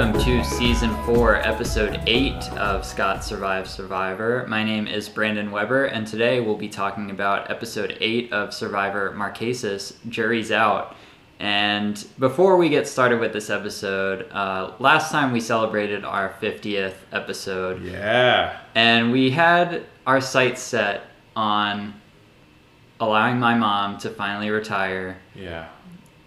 welcome to season four, episode eight of Scott Survives Survivor. My name is Brandon Weber, and today we'll be talking about episode eight of Survivor Marquesas Jury's Out. And before we get started with this episode, uh, last time we celebrated our 50th episode, Yeah. and we had our sights set on allowing my mom to finally retire Yeah.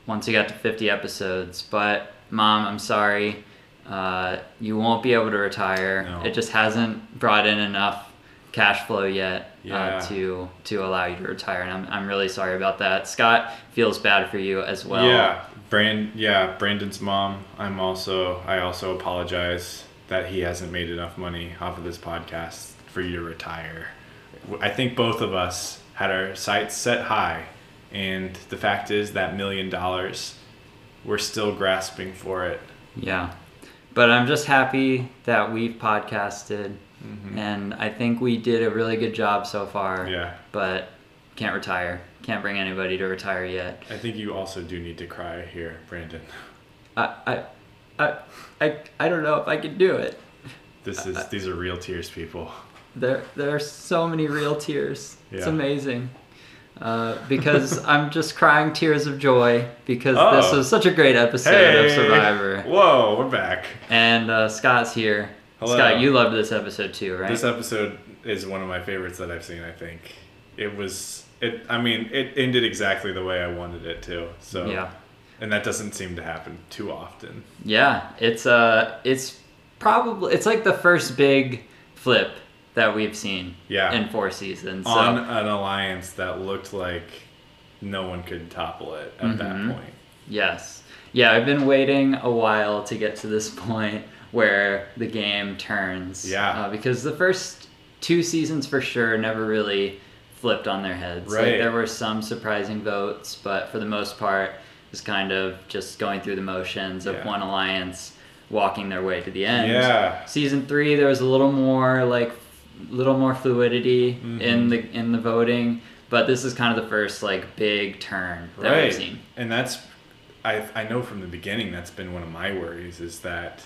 once we got to 50 episodes. But mom, I'm sorry, uh, you won't be able to retire. No. It just hasn't brought in enough cash flow yet Yeah. uh, to to allow you to retire, and I'm I'm really sorry about that. Scott feels bad for you as well. yeah. Brand yeah, Brandon's mom. I'm also I also apologize that he hasn't made enough money off of this podcast for you to retire. I think both of us had our sights set high and the fact is that million dollars we're still grasping for it. Yeah. But I'm just happy that we've podcasted, mm-hmm. and I think we did a really good job so far. Yeah. But can't retire. Can't bring anybody to retire yet. I think you also do need to cry here, Brandon. I, I, I, I, I don't know if I can do it. This is these are real tears, people. There, there are so many real tears. It's amazing. Uh, because I'm just crying tears of joy because this Oh. was such a great episode of Survivor. Whoa, we're back. And uh, Scott's here. Hello. Scott, you loved this episode too, right? This episode is one of my favorites that I've seen. I think it was it. I mean, it ended exactly the way I wanted it to. So yeah. and that doesn't seem to happen too often. Yeah, it's uh it's probably it's like the first big flip that we've seen Yeah. in four seasons. So On an alliance that looked like no one could topple it at Mhm. that point. yes. Yeah, I've been waiting a while to get to this point where the game turns. Yeah. Uh, because the first two seasons for sure never really flipped on their heads. Like, Right. there were some surprising votes, but for the most part, it was kind of just going through the motions of Yeah. one alliance walking their way to the end. Yeah. season three there was a little more like little more fluidity Mhm. in the in the voting but this is kind of the first like big turn that right. we've seen And that's I I know from the beginning that's been one of my worries is that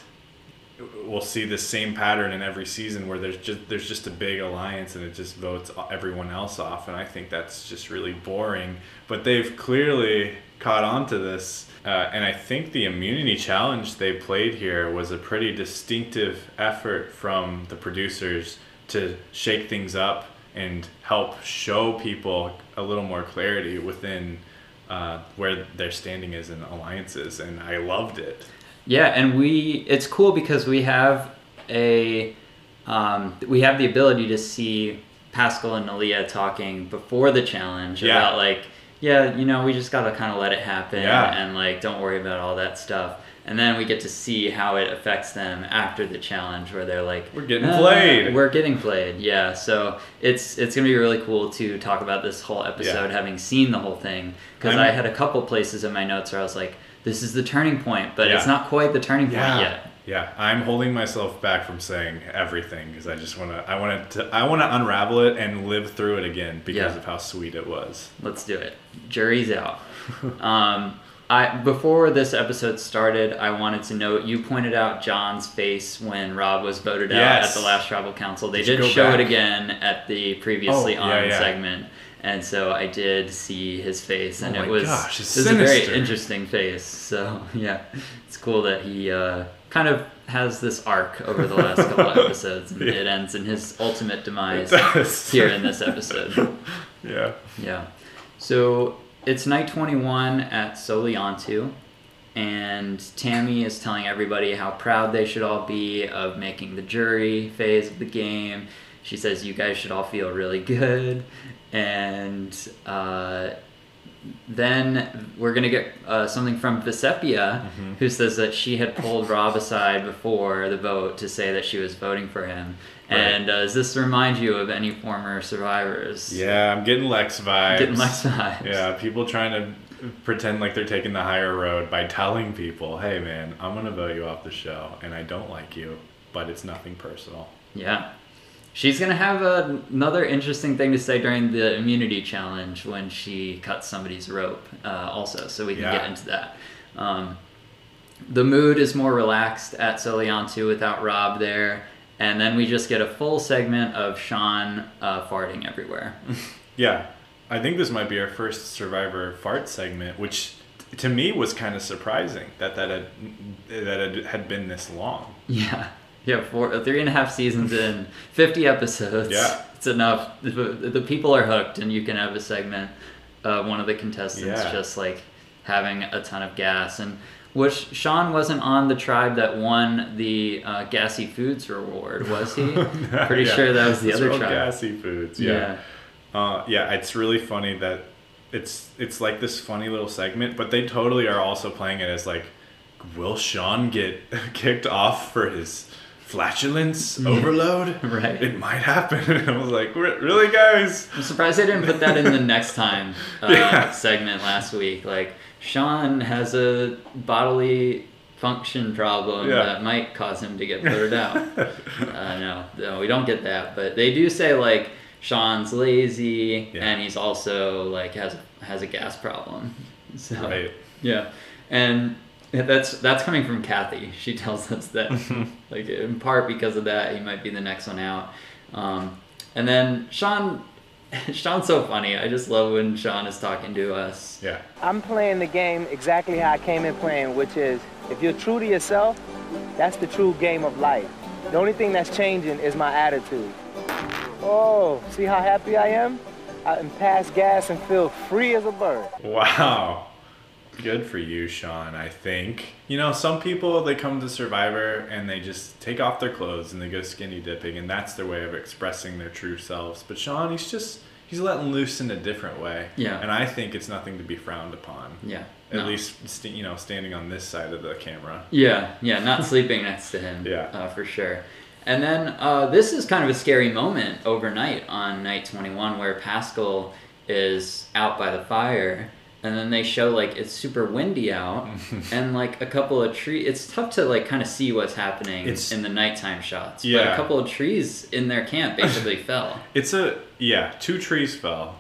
we'll see the same pattern in every season where there's just there's just a big alliance and it just votes everyone else off and I think that's just really boring but they've clearly caught on to this uh, and I think the immunity challenge they played here was a pretty distinctive effort from the producers to shake things up and help show people a little more clarity within uh, where their standing is in alliances and I loved it. yeah and we it's cool because we have a um, we have the ability to see paschal and neleh talking before the challenge Yeah. about like yeah you know we just gotta kind of let it happen Yeah. and like don't worry about all that stuff and then we get to see how it affects them after the challenge where they're like We're getting "Ah, played." we're getting played yeah so it's it's gonna be really cool to talk about this whole episode Yeah. having seen the whole thing because I'm- had a couple places in my notes where i was like this is the turning point but it's not quite the turning point Yeah. yet Yeah, I'm holding myself back from saying everything because I just want to I want to I want to unravel it and live through it again because Yeah. of how sweet it was. let's do it jury's out um I, before this episode started, I wanted to note you pointed out John's face when Rob was voted out at the last tribal council. They Did did show it again at the previously Oh, on yeah, yeah. segment, and so I did see his face, and Oh it was gosh, it's it was a very interesting face. So yeah, it's cool that he uh, kind of has this arc over the last couple of episodes, and Yeah. it ends in his ultimate demise here in this episode. yeah. Yeah. So it's night 21 at Soliantu, and Tammy is telling everybody how proud they should all be of making the jury phase of the game. She says, You guys should all feel really good. And uh, then we're going to get uh, something from Vecepia, Mm-hmm. who says that she had pulled Rob aside before the vote to say that she was voting for him. Right. And uh, does this remind you of any former survivors? Yeah, I'm getting Lex vibes. Getting Lex vibes. Yeah, people trying to pretend like they're taking the higher road by telling people, "Hey, man, I'm gonna vote you off the show, and I don't like you, but it's nothing personal." Yeah. She's going to have a, another interesting thing to say during the immunity challenge when she cuts somebody's rope, uh, also, so we can Yeah. get into that. Um, the mood is more relaxed at Soliantu without Rob there. And then we just get a full segment of Sean uh, farting everywhere. Yeah, I think this might be our first Survivor fart segment, which to me was kind of surprising that that had that it had been this long. Yeah. Yeah, four, three and a half seasons in, 50 episodes. Yeah. It's enough. The, the people are hooked, and you can have a segment one of the contestants Yeah. just like having a ton of gas. And which Sean wasn't on the tribe that won the uh, gassy foods reward, was he? Pretty Yeah. sure that was the It's other tribe. Gassy foods. Yeah. Uh, yeah, it's really funny that it's it's like this funny little segment, but they totally are also playing it as like, will Sean get kicked off for his flatulence overload? Right. It might happen. I was like, really, guys? I'm surprised they didn't put that in the next time uh, Yeah. segment last week. Like Sean has a bodily function problem Yeah. that might cause him to get blurred out. uh, no, no, we don't get that. But they do say like Sean's lazy Yeah. and he's also like has has a gas problem. So Right. yeah, and that's that's coming from Kathy. She tells us that, like in part because of that, he might be the next one out. Um, and then Sean, Sean's so funny. I just love when Sean is talking to us. Yeah. I'm playing the game exactly how I came in playing, which is if you're true to yourself, that's the true game of life. The only thing that's changing is my attitude. Oh, see how happy I am? I can pass gas and feel free as a bird. Wow. Good for you, Sean, I think. You know, some people, they come to Survivor and they just take off their clothes and they go skinny dipping, and that's their way of expressing their true selves. But Sean, he's just, he's letting loose in a different way. Yeah. And I think it's nothing to be frowned upon. Yeah. At no. least, st- you know, standing on this side of the camera. Yeah, yeah, not sleeping next to him. Yeah. uh, for sure. And then uh, this is kind of a scary moment overnight on night 21 where Paschal is out by the fire. And then they show like it's super windy out, and like a couple of trees. It's tough to like kind of see what's happening It's- in the nighttime shots. But Yeah. a couple of trees in their camp basically fell. It's a, yeah, two trees fell.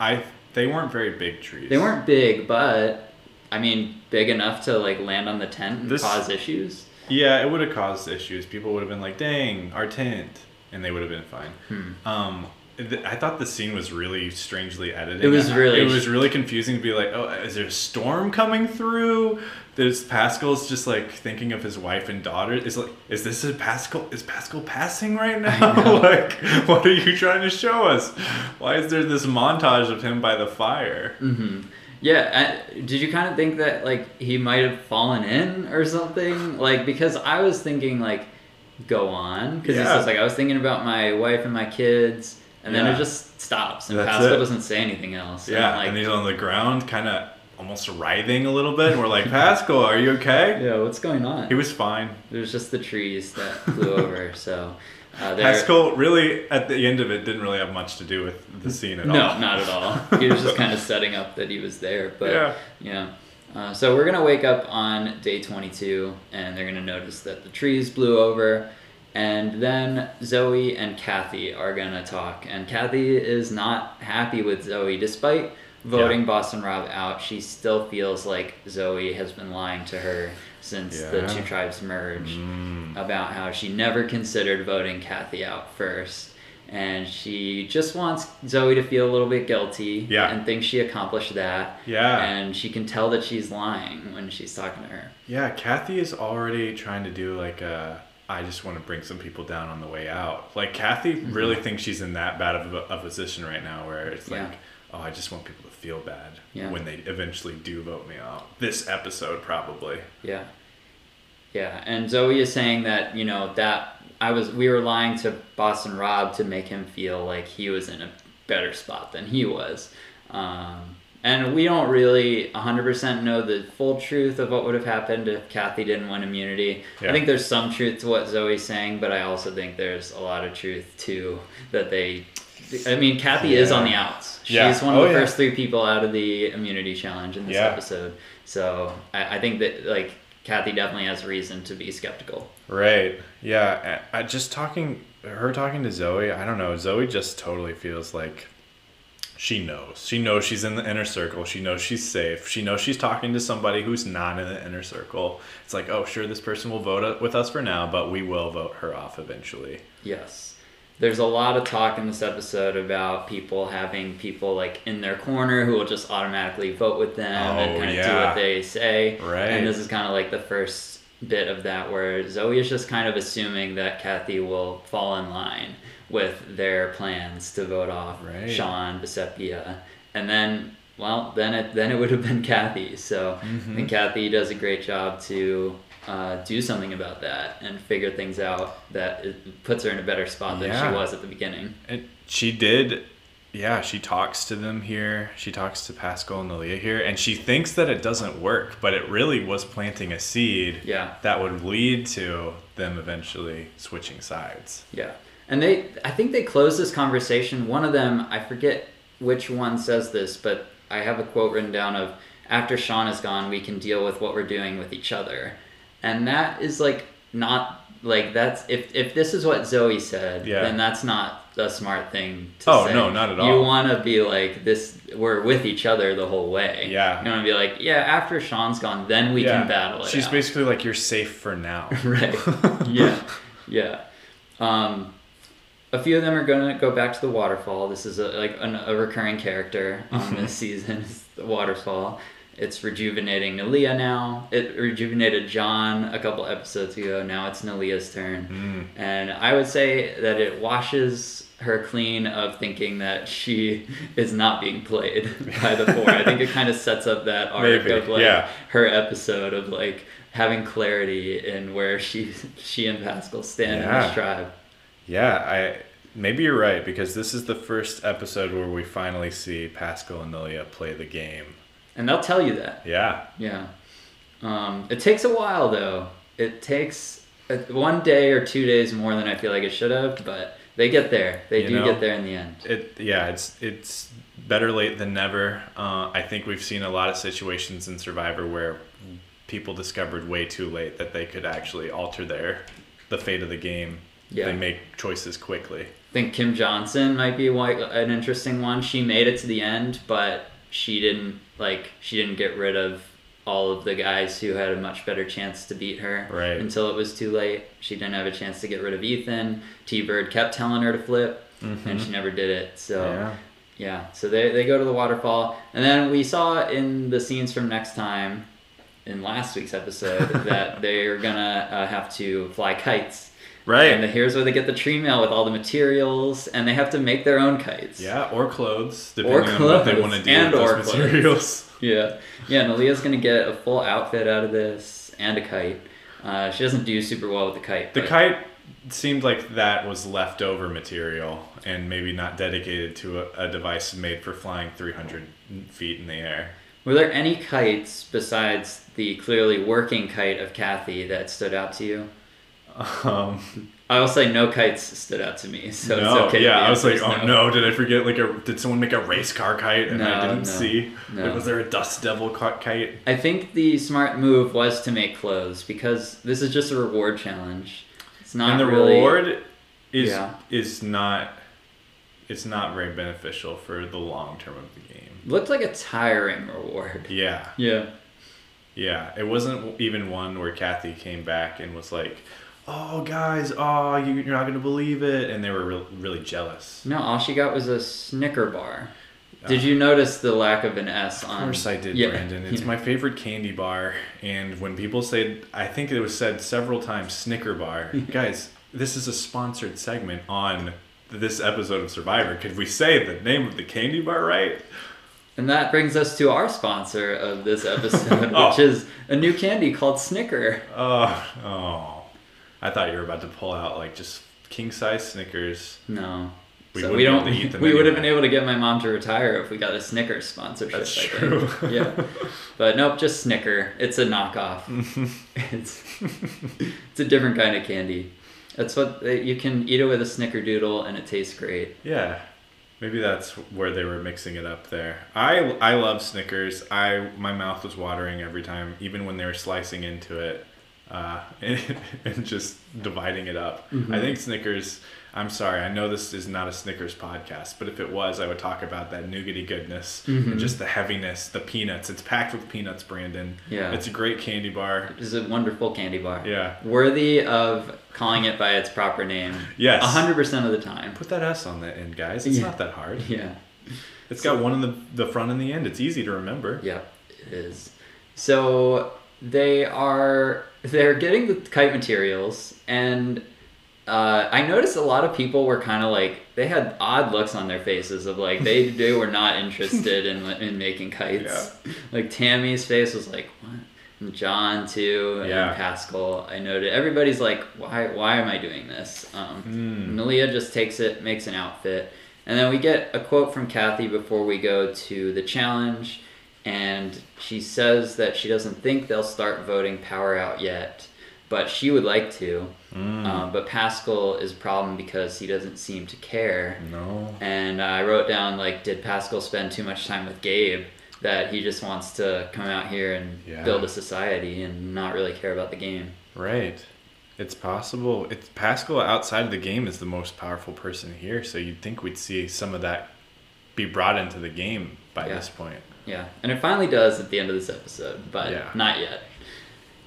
I, they weren't very big trees. They weren't big, but I mean, big enough to like land on the tent and This- cause issues. Yeah, it would have caused issues. People would have been like, "Dang, our tent," and they would have been fine. Hmm. Um, I thought the scene was really strangely edited. It was really- It was really confusing to be like, "Oh, is there a storm coming through?" There's Paschal's just like thinking of his wife and daughter. Is like, is this a Paschal? Is Paschal passing right now? like, what are you trying to show us? Why is there this montage of him by the fire? hmm Yeah, I, did you kind of think that like he might have fallen in or something? Like because I was thinking like, go on, because Yeah. says like I was thinking about my wife and my kids, and then Yeah. it just stops, and That's Paschal it. doesn't say anything else. And, Yeah, like, and he's on the ground, kind of almost writhing a little bit. And we're like, Paschal, are you okay? yeah, what's going on? He was fine. It was just the trees that flew over, so uh, Paschal really, at the end of it, didn't really have much to do with the scene at no, all. No, not at all. He was just kind of setting up that he was there, but Yeah. yeah. Uh, so we're gonna wake up on day 22, and they're gonna notice that the trees blew over, and then Zoe and Kathy are gonna talk, and Kathy is not happy with Zoe, despite voting Yeah. Boston Rob out. She still feels like Zoe has been lying to her since the two tribes merged Mm. about how she never considered voting Kathy out first. And she just wants Zoe to feel a little bit guilty Yeah. and thinks she accomplished that. Yeah. And she can tell that she's lying when she's talking to her. Yeah, Kathy is already trying to do like a. I just want to bring some people down on the way out. Like Kathy really thinks she's in that bad of a, a position right now, where it's like, Mm-hmm. Yeah. oh, I just want people to feel bad Yeah. when they eventually do vote me out. This episode, probably. Yeah. Yeah. And Zoe is saying that, you know, that I was we were lying to Boston Rob to make him feel like he was in a better spot than he was. Um, and we don't really 100% know the full truth of what would have happened if Kathy didn't win immunity. I think there's some truth to what Zoe's saying, but I also think there's a lot of truth too that they. I mean, Kathy is on the outs. She's Yeah. one of Oh, the yeah. first three people out of the immunity challenge in this Yeah. episode. So I, I think that like Kathy definitely has reason to be skeptical. Right. Yeah. I, I just talking, her talking to Zoe. I don't know. Zoe just totally feels like she knows. She knows she's in the inner circle. She knows she's safe. She knows she's talking to somebody who's not in the inner circle. It's like, oh, sure, this person will vote with us for now, but we will vote her off eventually. Yes. There's a lot of talk in this episode about people having people like in their corner who will just automatically vote with them and Oh, kind of do what they say. Right. And this is kind of like the first bit of that where Zoe is just kind of assuming that Kathy will fall in line with their plans to vote off Right. Sean Vecepia. And then well, then it then it would have been Kathy. So Mm-hmm. I think Kathy does a great job to uh, do something about that and figure things out that it puts her in a better spot than Yeah. she was at the beginning. And she did, yeah, she talks to them here. She talks to Paschal and Neleh here, and she thinks that it doesn't work, but it really was planting a seed Yeah. that would lead to them eventually switching sides. Yeah. And they I think they close this conversation. One of them, I forget which one says this, but I have a quote written down of after Sean is gone, we can deal with what we're doing with each other. And that is like not like that's if if this is what Zoe said, Yeah. then that's not a smart thing to Oh, say. no, not at all. You want to be like this we're with each other the whole way. Yeah. You want to be like, yeah, after Sean's gone, then we can battle it. She's out. basically like, you're safe for now. right. Yeah. Yeah. Um, a few of them are gonna go back to the waterfall. This is a, like an, a recurring character on this season. The waterfall. It's rejuvenating Neleh now. It rejuvenated John a couple episodes ago. Now it's Neleh's turn, Mm. and I would say that it washes her clean of thinking that she is not being played by the four. I think it kind of sets up that arc Maybe, of like yeah. her episode of like having clarity in where she she and Paschal stand in this tribe. Yeah, I maybe you're right because this is the first episode where we finally see Paschal and Neleh play the game. And they'll tell you that. Yeah. Yeah. Um, it takes a while though. It takes uh, one day or two days more than I feel like it should have, but they get there. They You do know, get there in the end. It yeah, it's it's better late than never. Uh, I think we've seen a lot of situations in Survivor where people discovered way too late that they could actually alter their the fate of the game. Yeah. They make choices quickly. I think Kim Johnson might be one, an interesting one. She made it to the end, but she didn't like she didn't get rid of all of the guys who had a much better chance to beat her Right. until it was too late. She didn't have a chance to get rid of Ethan. T Bird kept telling her to flip, and she never did it. So Mm-hmm. Yeah. yeah, so they, they go to the waterfall. And then we saw in the scenes from next time, in last week's episode, that they're gonna uh, have to fly kites. Right. And here's where they get the tree mail with all the materials, and they have to make their own kites. yeah, or clothes, Or depending on what they want to do and with or those clothes. materials. Yeah. Yeah, Neleh's gonna get a full outfit out of this and a kite. Uh, she doesn't do super well with the kite. The but- kite seemed like that was leftover material and maybe not dedicated to a, a device made for flying 300 feet in the air. Were there any kites besides the clearly working kite of Kathy that stood out to you? Um, I will say no kites stood out to me, so no, it's okay. yeah, I was like, oh no, did I forget? Like, a, did someone make a race car kite and I didn't no, see? no. Like, was there a dust devil kite? I think the smart move was to make clothes because this is just a reward challenge. It's not and the really, reward is Yeah. is not it's not very beneficial for the long term of the game. looked like a tiring reward. Yeah, Yeah. yeah. It wasn't even one where Kathy came back and was like, "Oh, guys, oh, you, you're not gonna believe it," and they were re- really jealous. No, all she got was a Snicker bar. Did you notice the lack of an S on? Of course I did, Yeah. Brandon. It's Yeah. my favorite candy bar, and when people say, I think it was said several times, Snicker bar. Guys, this is a sponsored segment on this episode of Survivor. Could we say the name of the candy bar right? And that brings us to our sponsor of this episode, Oh. which is a new candy called Snicker. Uh, oh, oh. I thought you were about to pull out like just king size Snickers. No. We so we don't. eat them we would have been able to get my mom to retire if we got a Snickers sponsorship. That's I think. true. yeah, but nope, just Snicker. It's a knockoff. it's it's a different kind of candy. That's what uh, you can eat it with a Snickerdoodle, and it tastes great. Yeah. Maybe that's where they were mixing it up there. I I love Snickers. I my mouth was watering every time, even when they were slicing into it. Uh, and, and just dividing it up. Mhm. I think Snickers. I'm sorry, I know this is not a Snickers podcast, but if it was, I would talk about that nougaty goodness Mhm. and just the heaviness, the peanuts. It's packed with peanuts, Brandon. Yeah. It's a great candy bar. It is a wonderful candy bar. Yeah. Worthy of calling it by its proper name. Yes. A hundred percent of the time. Put that S on the end, guys. It's Yeah. not that hard. Yeah. It's got one in the, the front and the end. It's easy to remember. Yeah, it is. So they are they're getting the kite materials and uh, I noticed a lot of people were kind of like they had odd looks on their faces of like they they were not interested in in making kites. Like Tammy's face was like what? And John too Yeah. and Paschal. I noted everybody's like why why am I doing this? Um, Mm. Neleh just takes it, makes an outfit, and then we get a quote from Kathy before we go to the challenge, and she says that she doesn't think they'll start voting power out yet, but she would like to. Mm. Um, but Paschal is a problem because he doesn't seem to care. no. And I wrote down like, did Paschal spend too much time with Gabe? That he just wants to come out here and Yeah. build a society and not really care about the game. Right. It's possible. It's Paschal outside of the game is the most powerful person here, so you'd think we'd see some of that be brought into the game by Yeah. this point. Yeah, and it finally does at the end of this episode, but Yeah. not yet.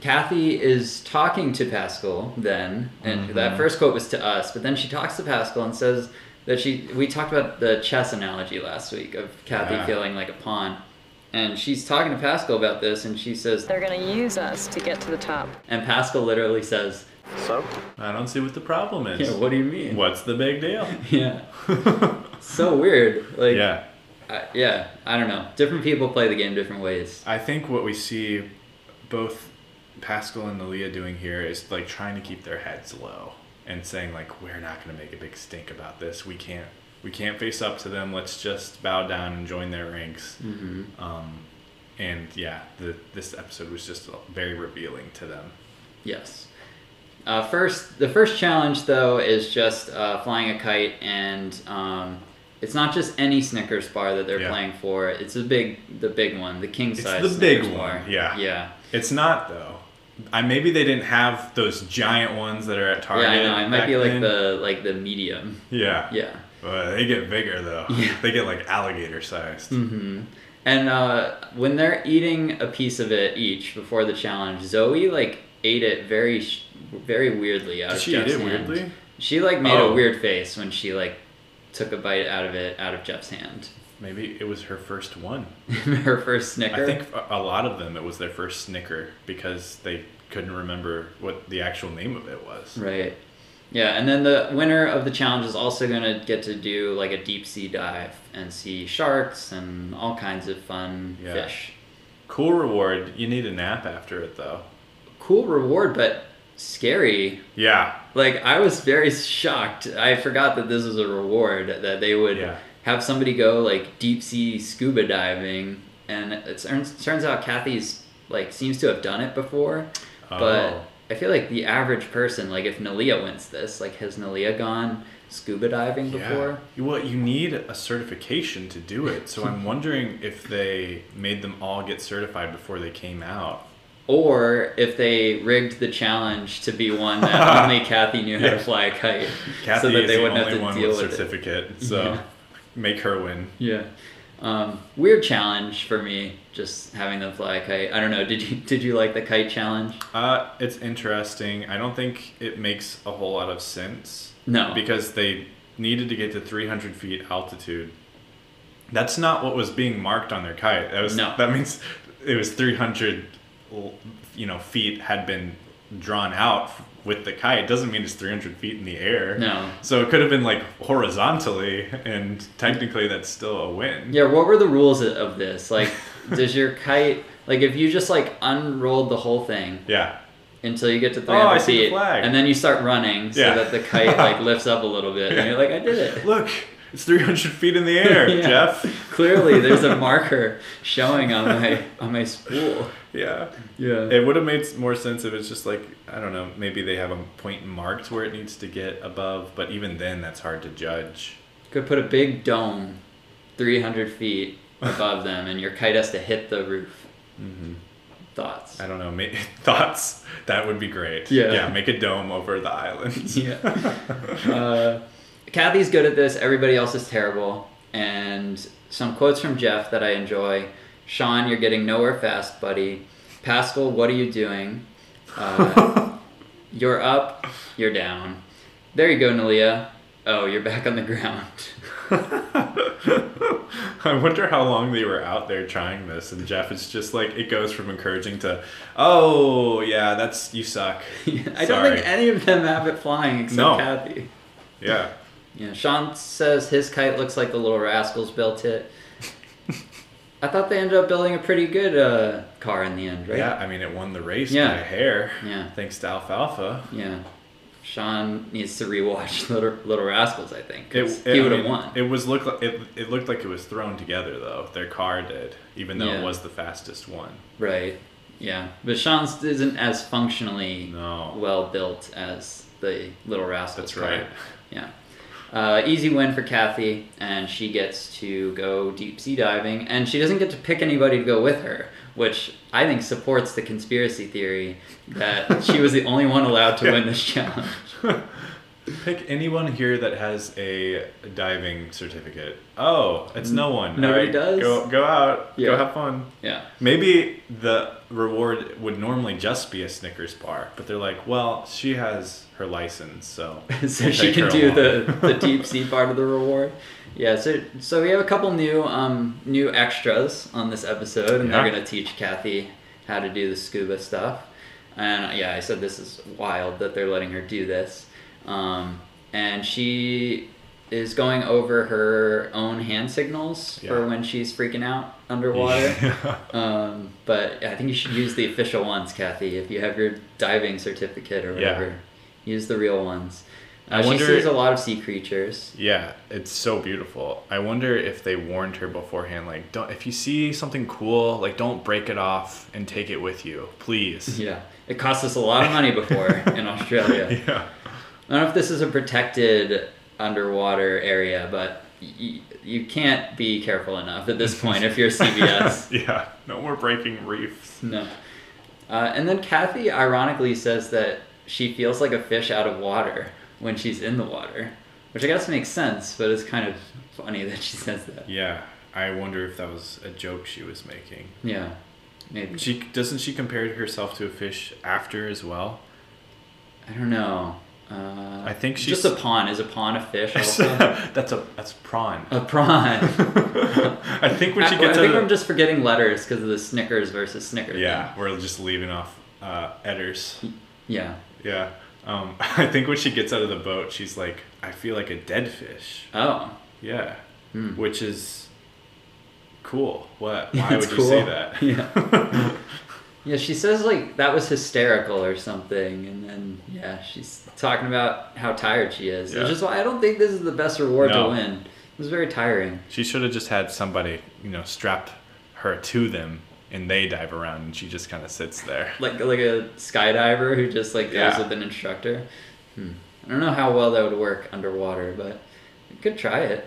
Kathy is talking to Paschal then, and Mhm. that first quote was to us, but then she talks to Paschal and says that she. We talked about the chess analogy last week of Kathy Yeah. feeling like a pawn, and she's talking to Paschal about this, and she says, They're going to use us to get to the top. and Paschal literally says, So? I don't see what the problem is. "Yeah, what do you mean?" What's the big deal? Yeah, so weird. Like, yeah. Uh, yeah, I don't know. Different people play the game different ways. I think what we see both Paschal and Neleh doing here is like trying to keep their heads low and saying like we're not going to make a big stink about this. We can't we can't face up to them. Let's just bow down and join their ranks. hmm Um, and yeah, the this episode was just very revealing to them. Yes. Uh, first, the first challenge though is just uh, flying a kite, and um, it's not just any Snickers bar that they're Yeah. playing for. It's a big, the big one, the king size. It's the big Snickers one, bar. yeah. Yeah. It's not though. I maybe they didn't have those giant ones that are at Target. yeah, I know. It might be like then. the like the medium. yeah. Yeah. But they get bigger though. Yeah. They get like alligator sized. hmm And uh, when they're eating a piece of it each before the challenge, Zoe like ate it very, very weirdly out Did of she eat it hand. weirdly? She like made Oh. a weird face when she like took a bite out of it out of Jeff's hand. Maybe it was her first one. Her first Snicker. I think a- lot of them it was their first Snicker because they couldn't remember what the actual name of it was. Right. Yeah, and then the winner of the challenge is also gonna get to do like a deep sea dive and see sharks and all kinds of fun Yeah. fish. Cool reward. You need a nap after it though. Cool reward, but scary. Yeah. Like I was very shocked. I forgot that this was a reward that they would Yeah. have somebody go like deep sea scuba diving, and it turns turns out Kathy's like seems to have done it before, but Oh. I feel like the average person, like if Neleh wins this, like has Neleh gone scuba diving before? Yeah. Well, you need a certification to do it. So I'm wondering if they made them all get certified before they came out. Or if they rigged the challenge to be one that only Kathy knew how to fly a kite, Kathy so that they the wouldn't only have to one deal with with it. certificate. So Yeah. make her win. Yeah. Um, weird challenge for me, just having them fly a kite. I don't know. Did you did you like the kite challenge? Uh, it's interesting. I don't think it makes a whole lot of sense. No. Because they needed to get to 300 feet altitude. That's not what was being marked on their kite. That was No. that means it was 300 you know feet had been drawn out with the kite. It doesn't mean it's 300 feet in the air. No. So it could have been like horizontally and technically that's still a win. Yeah. What were the rules of- this? Like, does your kite like if you just like unrolled the whole thing Yeah. until you get to Oh, 300 I see the feet, flag. and then you start running so Yeah. that the kite like lifts up a little bit, and you're like, I did it. Look, it's 300 feet in the air, Yeah. Jeff. Clearly, there's a marker showing on my on my spool. Yeah. Yeah. It would have made more sense if it's just like I don't know, maybe they have a point marked where it needs to get above, but even then, that's hard to judge. Could put a big dome, 300 feet above them, and your kite has to hit the roof. Mm-hmm. Thoughts? I don't know. Make, thoughts? That would be great. Yeah. Yeah. Make a dome over the island. yeah. Uh, Kathy's good at this. Everybody else is terrible. And some quotes from Jeff that I enjoy. Sean, you're getting nowhere fast, buddy. Paschal, what are you doing? Uh, you're up. You're down. There you go, Neleh. Oh, you're back on the ground. I wonder how long they were out there trying this, and Jeff is just like it goes from encouraging to, oh yeah, that's you suck. I don't think any of them have it flying except No. Kathy. Yeah, Yeah, Sean says his kite looks like the Little Rascals built it. I thought they ended up building a pretty good uh, car in the end, right? yeah. I mean, it won the race Yeah. by a hair. Yeah. Thanks to Alfalfa. Yeah. Sean needs to rewatch Little, Little Rascals, I think It, he would have won. It was look like it, it looked like it was thrown together though. Their car did, even though Yeah. it was the fastest one. right. Yeah. But Sean's isn't as functionally No. well built as the Little Rascals. That's car. right. Yeah. Uh, easy win for Kathy, and she gets to go deep sea diving, and she doesn't get to pick anybody to go with her, which I think supports the conspiracy theory that she was the only one allowed to Yeah. win this challenge. Pick anyone here that has a diving certificate. Oh, it's no one. Nobody Alright, does? Go go out. Yeah. Go have fun. Yeah. Maybe the reward would normally just be a Snickers bar, but they're like, well, she has her license, so so she can do along. the, the deep sea part of the reward. Yeah, so so we have a couple new um new extras on this episode, and Yeah. they're gonna teach Kathy how to do the scuba stuff. And yeah, I said this is wild that they're letting her do this. Um, and she is going over her own hand signals Yeah. for when she's freaking out underwater. Yeah. Um, but I think you should use the official ones, Kathy. If you have your diving certificate or Yeah. whatever, use the real ones. Uh, I she wonder- sees a lot of sea creatures. Yeah, it's so beautiful. I wonder if they warned her beforehand, like, don't if you see something cool, like, don't break it off and take it with you, please. Yeah, it cost us a lot of money before in Australia. yeah. I don't know if this is a protected underwater area, but y- you can't be careful enough at this point if you're CBS. yeah. No more breaking reefs. No. Uh, and then Kathy ironically says that she feels like a fish out of water when she's in the water, which I guess makes sense, but it's kind of funny that she says that. Yeah. I wonder if that was a joke she was making. Yeah, maybe. She doesn't she compare herself to a fish after as well? I don't know. Uh, I think she's just a pawn. Is a pawn a fish also? that's a that's prawn. a prawn. I think when she I, gets I think I'm of, just forgetting letters because of the Snickers versus Snickers. yeah, we're just leaving off uh, Edders. Yeah. Yeah. Um, I think when she gets out of the boat, she's like, I feel like a dead fish. Oh. Yeah. Hmm. Which is cool. What? Why It's would you say that? Yeah. Yeah, she says like that was hysterical or something, and then yeah, she's talking about how tired she is. Yeah. It's just why I don't think this is the best reward No. to win. It was very tiring. she should have just had somebody, you know, strap her to them and they dive around and she just kind of sits there. Like like a skydiver who just like goes Yeah. with an instructor. Hmm. I don't know how well that would work underwater, but you could try it.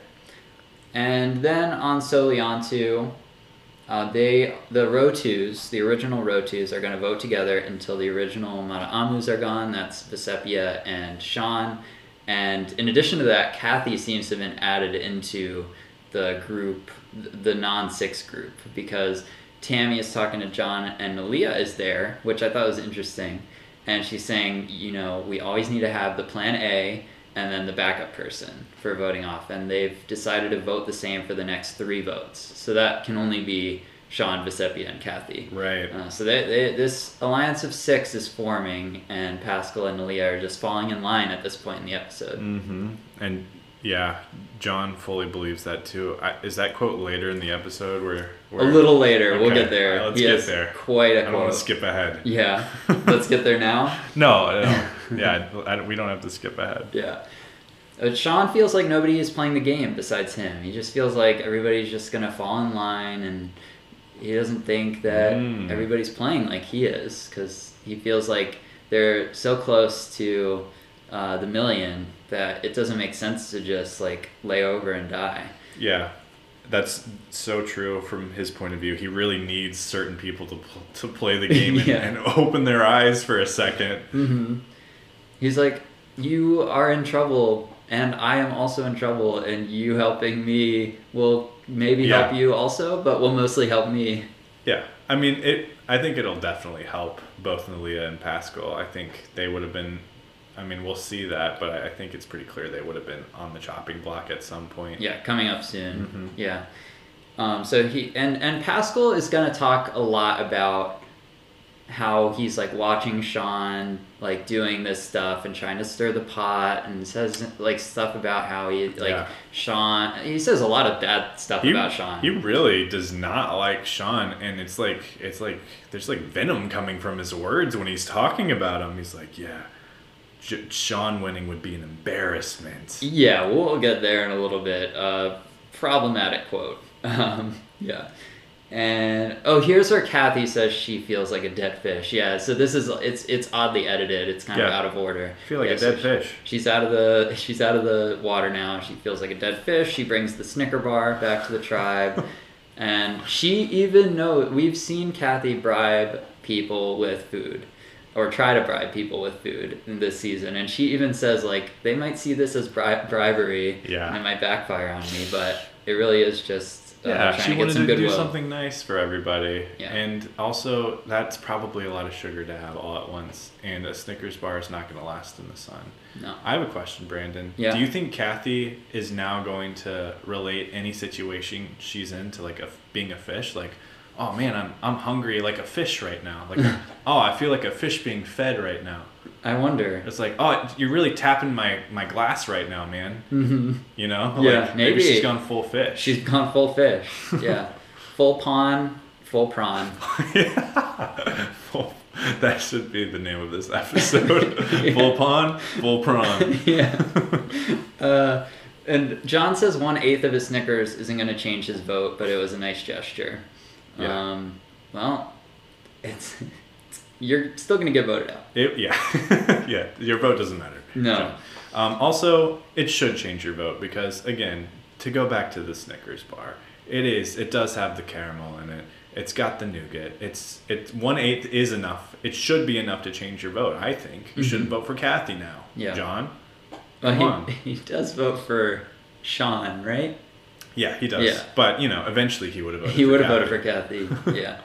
And then on Soliantu, uh, they the Rotus, the original Rotus, are going to vote together until the original Maraamus are gone. That's Vecepia and Sean. And in addition to that, Kathy seems to have been added into the group, the non six group, because Tammy is talking to John and Neleh is there, which I thought was interesting. And she's saying, you know, we always need to have the plan A and then the backup person for voting off. And they've decided to vote the same for the next three votes. So that can only be Sean, Vecepia, and Kathy. Right. Uh, so they, they, this alliance of six is forming, and Paschal and Neleh are just falling in line at this point in the episode. Mm-hmm. And yeah, John fully believes that too. I, is that quote later in the episode where? where A little later, we'll get there. alright, let's He get there. Quite a I don't want to skip ahead. Yeah, let's get there now. No, no. Yeah, I, I- we don't have to skip ahead. Yeah. Uh, Sean feels like nobody is playing the game besides him. He just feels like everybody's just gonna fall in line, and he doesn't think that Mm. everybody's playing like he is, because he feels like they're so close to uh, the million that it doesn't make sense to just like lay over and die. Yeah, That's so true from his point of view. He really needs certain people to pl- to play the game and, Yeah. and open their eyes for a 2nd He's like, you are in trouble, and I am also in trouble, and you helping me will maybe Yeah. help you also, but will mostly help me. Yeah, I mean it. I think it'll definitely help both Neleh and Paschal. I think they would have been. I mean, we'll see that, but I think it's pretty clear they would have been on the chopping block at some point. Yeah, coming up soon. Mhm. Yeah. Um, so he and and Paschal is gonna talk a lot about how he's like watching Sean like doing this stuff and trying to stir the pot and says like stuff about how he like Yeah. Sean he says a lot of bad stuff He, about Sean. he really does not like Sean, and it's like it's like there's like venom coming from his words when he's talking about him. He's like, yeah, J- Sean winning would be an embarrassment. Yeah, we'll get there in a little bit. Uh, problematic quote. Um, yeah. And oh, here's where Kathy says she feels like a dead fish. Yeah, so this is it's it's oddly edited. It's kind of out of order. I feel like Yeah, a so dead she- fish. She's out of the she's out of the water now. She feels like a dead fish. She brings the Snicker bar back to the tribe, and she even know we've seen Kathy bribe people with food, or try to bribe people with food in this season. And she even says like they might see this as bri- bribery. Yeah. and it might backfire on me, but it really is just Yeah, she wanted to do something nice for everybody. Yeah. And also, that's probably a lot of sugar to have all at once. And a Snickers bar is not going to last in the sun. No. I have a question, Brandon. Yeah. Do you think Kathy is now going to relate any situation she's in to like a, being a fish? Like, oh man, I'm, I'm hungry like a fish right now. Like, oh, I feel like a fish being fed right now. I wonder. It's like, oh, you're really tapping my, my glass right now, man. hmm You know? Yeah, like, maybe maybe. she's gone full fish. She's gone full fish. Yeah, full pawn, full prawn. Yeah. Full, that should be the name of this episode. Yeah. Full pawn, full prawn. yeah. Uh, and John says one eighth of his Snickers isn't going to change his vote, but it was a nice gesture. Yeah. Um, well, it's, you're still going to get voted out. It, yeah, yeah. Your vote doesn't matter. No. So, Um, also, it should change your vote because again, to go back to the Snickers bar, it is. It does have the caramel in it. It's got the nougat. It's it's one eighth is enough. It should be enough to change your vote. I think you shouldn't vote for Kathy now. Mm-hmm. Yeah. John. Well, Come on. he, he does vote for Sean, right? Yeah, he does. Yeah. But you know, eventually he would have voted. he for would have voted for Kathy. yeah.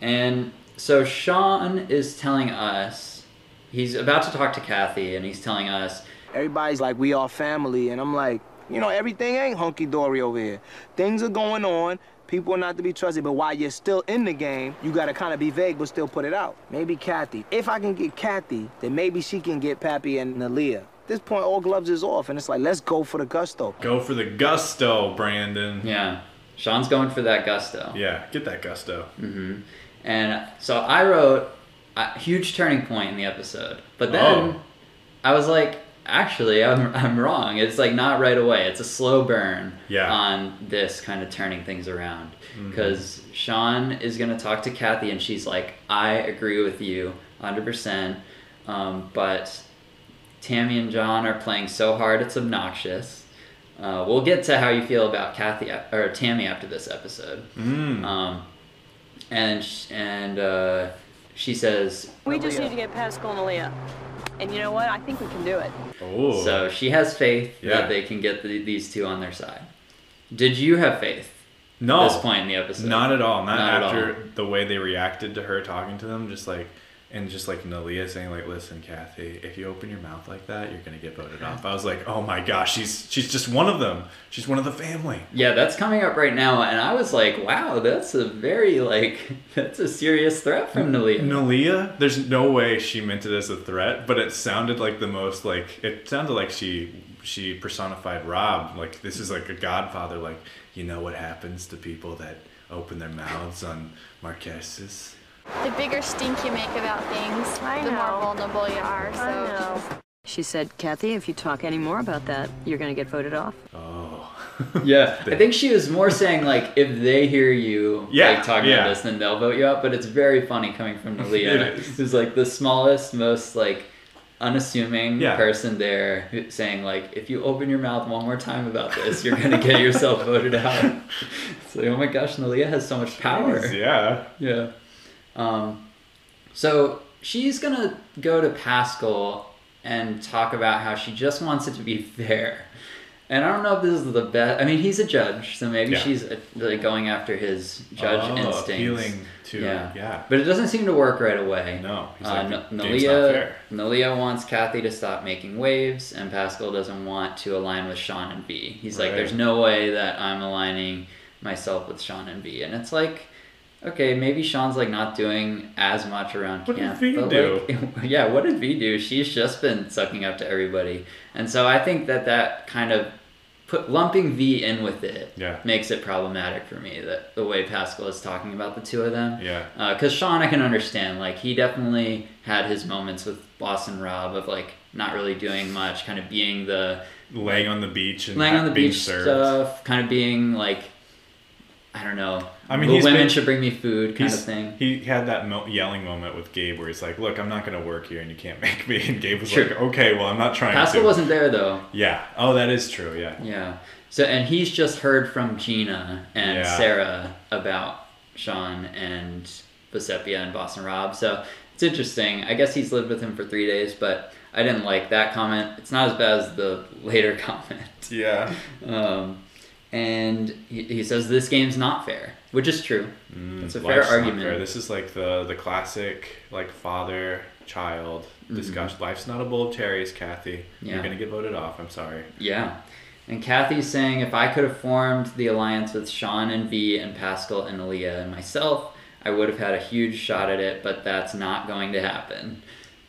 And so Sean is telling us he's about to talk to Kathy, and he's telling us Everybody's like, we all family, and I'm like, you know, everything ain't hunky dory over here. Things are going on. People are not to be trusted, but while you're still in the game, you gotta kind of be vague, but still put it out. Maybe Kathy. If I can get Kathy, then maybe she can get Pappy and Neleh. At this point, all gloves is off, and it's like, let's go for the gusto. Go for the gusto, Brandon. Yeah. Sean's going for that gusto. Yeah, get that gusto. hmm And so I wrote a huge turning point in the episode. But then Oh. I was like, actually, I'm, I'm wrong. It's like not right away. It's a slow burn Yeah. on this kind of turning things around. Because Sean is going to talk to Kathy and she's like, I agree with you 100%. Um, but Tammy and John are playing so hard it's obnoxious. Uh, we'll get to how you feel about Kathy or Tammy after this episode. Mm. Um, and and uh, she says We just need to get Paschal and Neleh. And you know what? I think we can do it. oh. so. She has faith Yeah. that they can get the, these two on their side. Did you have faith no. at this point in the episode? Not at all. Not, Not after all. the way they reacted to her talking to them. Just like, and just like Neleh saying like, "Listen, Kathy, if you open your mouth like that, you're gonna get voted off." I was like, "Oh my gosh, she's she's just one of them. She's one of the family." Yeah, that's coming up right now, and I was like, "Wow, that's a very like that's a serious threat from Neleh." Neleh, there's no way she meant it as a threat, but it sounded like the most like it sounded like she she personified Rob. Like this is like a godfather. Like you know what happens to people that open their mouths on Marquesas. The bigger stink you make about things, I the more vulnerable you are. So She said, Kathy, if you talk any more about that, you're going to get voted off. Oh. Yeah, I think she was more saying like if they hear you Yeah, like talking yeah. about this, then they'll vote you out. But it's very funny coming from Neleh, It is. who's like the smallest, most like unassuming Yeah. person there saying like, if you open your mouth one more time about this, you're gonna get yourself voted out. It's like, oh my gosh, Neleh has so much power. Yeah. Yeah. Um, so she's gonna go to Paschal and talk about how she just wants it to be fair. And I don't know if this is the best. I mean, he's a judge, so maybe Yeah. she's uh, like going after his judge oh, instincts. appealing to Yeah. yeah. But it doesn't seem to work right away. No, he's Uh, like, N- "The not Neleh, fair." Neleh wants Kathy to stop making waves, and Paschal doesn't want to align with Sean and V. He's like, there's no way that I'm aligning myself with Sean and V. And it's like, okay, maybe Sean's like not doing as much around What did camp. V do? like, yeah, what did V do? She's just been sucking up to everybody. And so I think that that kind of put lumping V in with it Yeah. makes it problematic for me. That the way Paschal is talking about the two of them. Yeah. Uh, because Sean, I can understand. Like he definitely had his moments with Boston Rob of like not really doing much, kind of being the Laying on the beach and laying on the being beach served. stuff, kind of being like, I don't know. I mean, the women been- should bring me food, kind of thing. He had that mo- yelling moment with Gabe where he's like, "Look, I'm not gonna work here, and you can't make me." And Gabe was Sure. like, "Okay, well, I'm not trying Paschal to." wasn't there though. Yeah. Oh, that is true. Yeah. Yeah. So and he's just heard from Gina and Yeah. Sarah about Sean and Vecepia and Boston Rob. So it's interesting. I guess he's lived with him for three days, but I didn't like that comment. It's not as bad as the later comment. Yeah. Um, and he, he says this game's not fair, which is true. it's a fair Mm, argument. fair. This is like the the classic like father child discussion. Life's not a bowl of cherries, Kathy. Mm-hmm. Yeah. You're gonna get voted off. I'm sorry. Yeah. And Kathy's saying if I could have formed the alliance with Sean and V and Paschal and Neleh and myself, I would have had a huge shot at it, but that's not going to happen.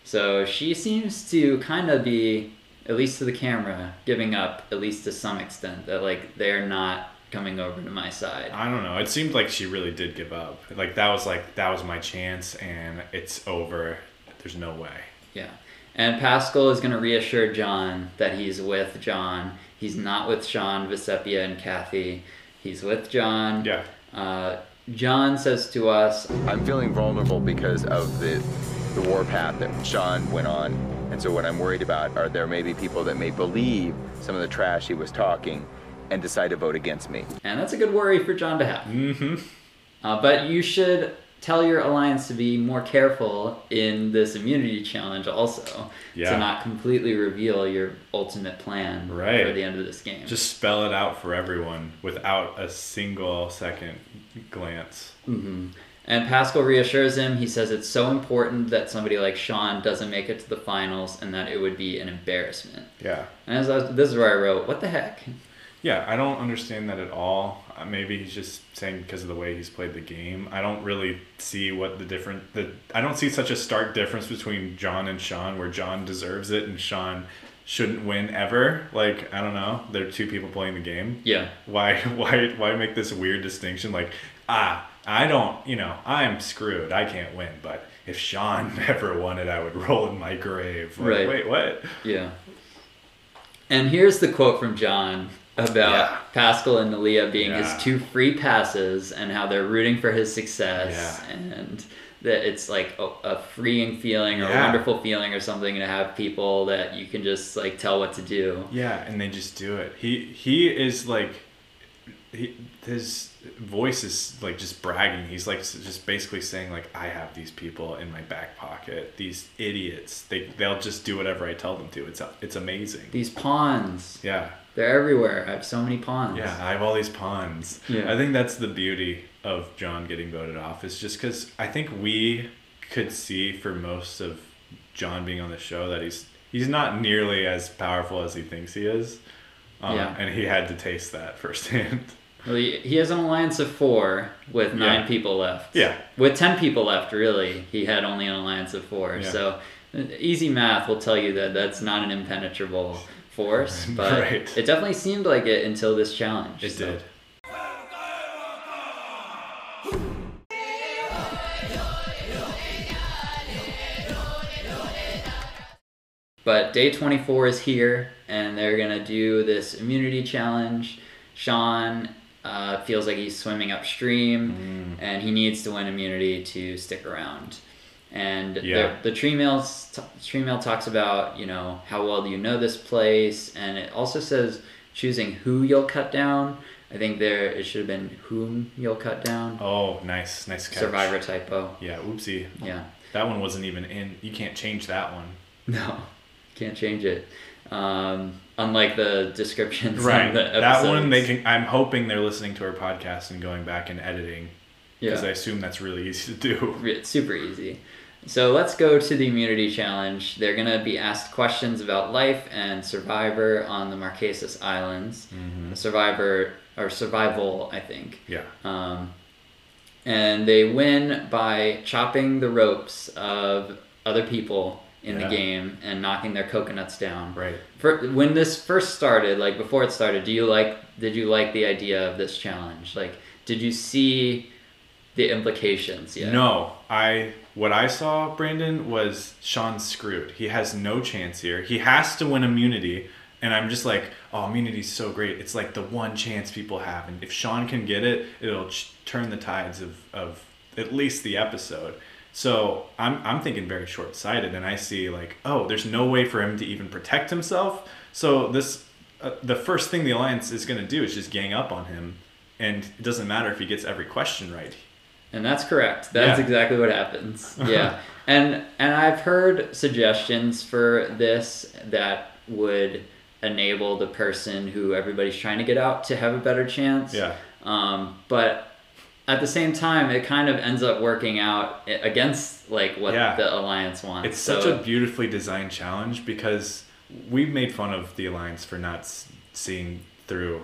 So she seems to kind of be, at least to the camera, giving up, at least to some extent, that like they're not coming over to my side. I don't know. It seemed like she really did give up. Like that was like that was my chance, and it's over. There's no way. Yeah. And Paschal is going to reassure John that he's with John. He's not with Sean, Vecepia, and Kathy. He's with John. Yeah. Uh, John says to us, I'm feeling vulnerable because of the the warpath that Sean went on. And so what I'm worried about are there may be people that may believe some of the trash he was talking and decide to vote against me. and that's a good worry for John to have. Mm-hmm. Uh, but you should tell your alliance to be more careful in this immunity challenge also Yeah. to not completely reveal your ultimate plan Right. for the end of this game. Just spell it out for everyone without a single second glance. hmm And Paschal reassures him. He says it's so important that somebody like Sean doesn't make it to the finals, and that it would be an embarrassment. Yeah. And as I was, this is where I wrote, "What the heck?" Yeah, I don't understand that at all. Uh, maybe he's just saying because of the way he's played the game. I don't really see what the different the I don't see such a stark difference between John and Sean where John deserves it and Sean shouldn't win ever. Like, I don't know. They're two people playing the game. Yeah, Why why why make this weird distinction like, ah, I don't, you know, I'm screwed. I can't win, but if Sean never won it, I would roll in my grave. Like, Right. Wait, what? yeah. And here's the quote from John about Yeah. Paschal and Neleh being Yeah. his two free passes and how they're rooting for his success Yeah. and that it's like a, a freeing feeling or a wonderful feeling or something to have people that you can just like tell what to do. Yeah, and they just do it. He he is like he his voice is like just bragging. He's like just basically saying like I have these people in my back pocket. These idiots. They they'll just do whatever I tell them to. It's it's amazing. These pawns, Yeah. they're everywhere. I have so many pawns. Yeah, I have all these pawns. Yeah. I think that's the beauty of John getting voted off. Is just because I think we could see for most of John being on the show that he's he's not nearly as powerful as he thinks he is. Um, Yeah. And he had to taste that firsthand. Well, he, has an alliance of four with nine Yeah. people left. Yeah. With ten people left, really, he had only an alliance of four. Yeah. So, easy math will tell you that that's not an impenetrable force, but Right. it definitely seemed like it until this challenge. It so- did. But day 24 is here, and they're going to do this immunity challenge. Sean uh, feels like he's swimming upstream, and he needs to win immunity to stick around. And Yeah. the, the tree mail tree mail talks about you know how well do you know this place, and it also says choosing who you'll cut down. I think there it should have been whom you'll cut down. Oh, nice, nice catch. Survivor typo. Yeah, oopsie. Yeah. That one wasn't even in. You can't change that one. No, can't change it. Um, unlike the descriptions. on Right. The That one they can. I'm hoping they're listening to our podcast and going back and editing because I assume that's really easy to do. It's super easy. So let's go to the immunity challenge. They're gonna be asked questions about life and survivor on the Marquesas Islands. Mm-hmm. Survivor or survival, I think. Yeah. Um, and they win by chopping the ropes of other people in Yeah. the game and knocking their coconuts down. Right. For, when this first started, like before it started, do you like did you like the idea of this challenge? Like, did you see the implications yet? No, I what I saw, Brandon, was Sean's screwed. He has no chance here. He has to win immunity, and I'm just like, oh, immunity's so great. It's like the one chance people have, and if Sean can get it, it'll ch- turn the tides of of at least the episode. So I'm I'm thinking very short sighted, and I see like, oh, there's no way for him to even protect himself. So this, uh, the first thing the alliance is going to do is just gang up on him, and it doesn't matter if he gets every question right. And that's correct. That's Yeah. exactly what happens. Yeah. and and I've heard suggestions for this that would enable the person who everybody's trying to get out to have a better chance. Yeah. Um, but at the same time, it kind of ends up working out against like what Yeah. the alliance wants. It's So- such a beautifully designed challenge because we've made fun of the alliance for not seeing through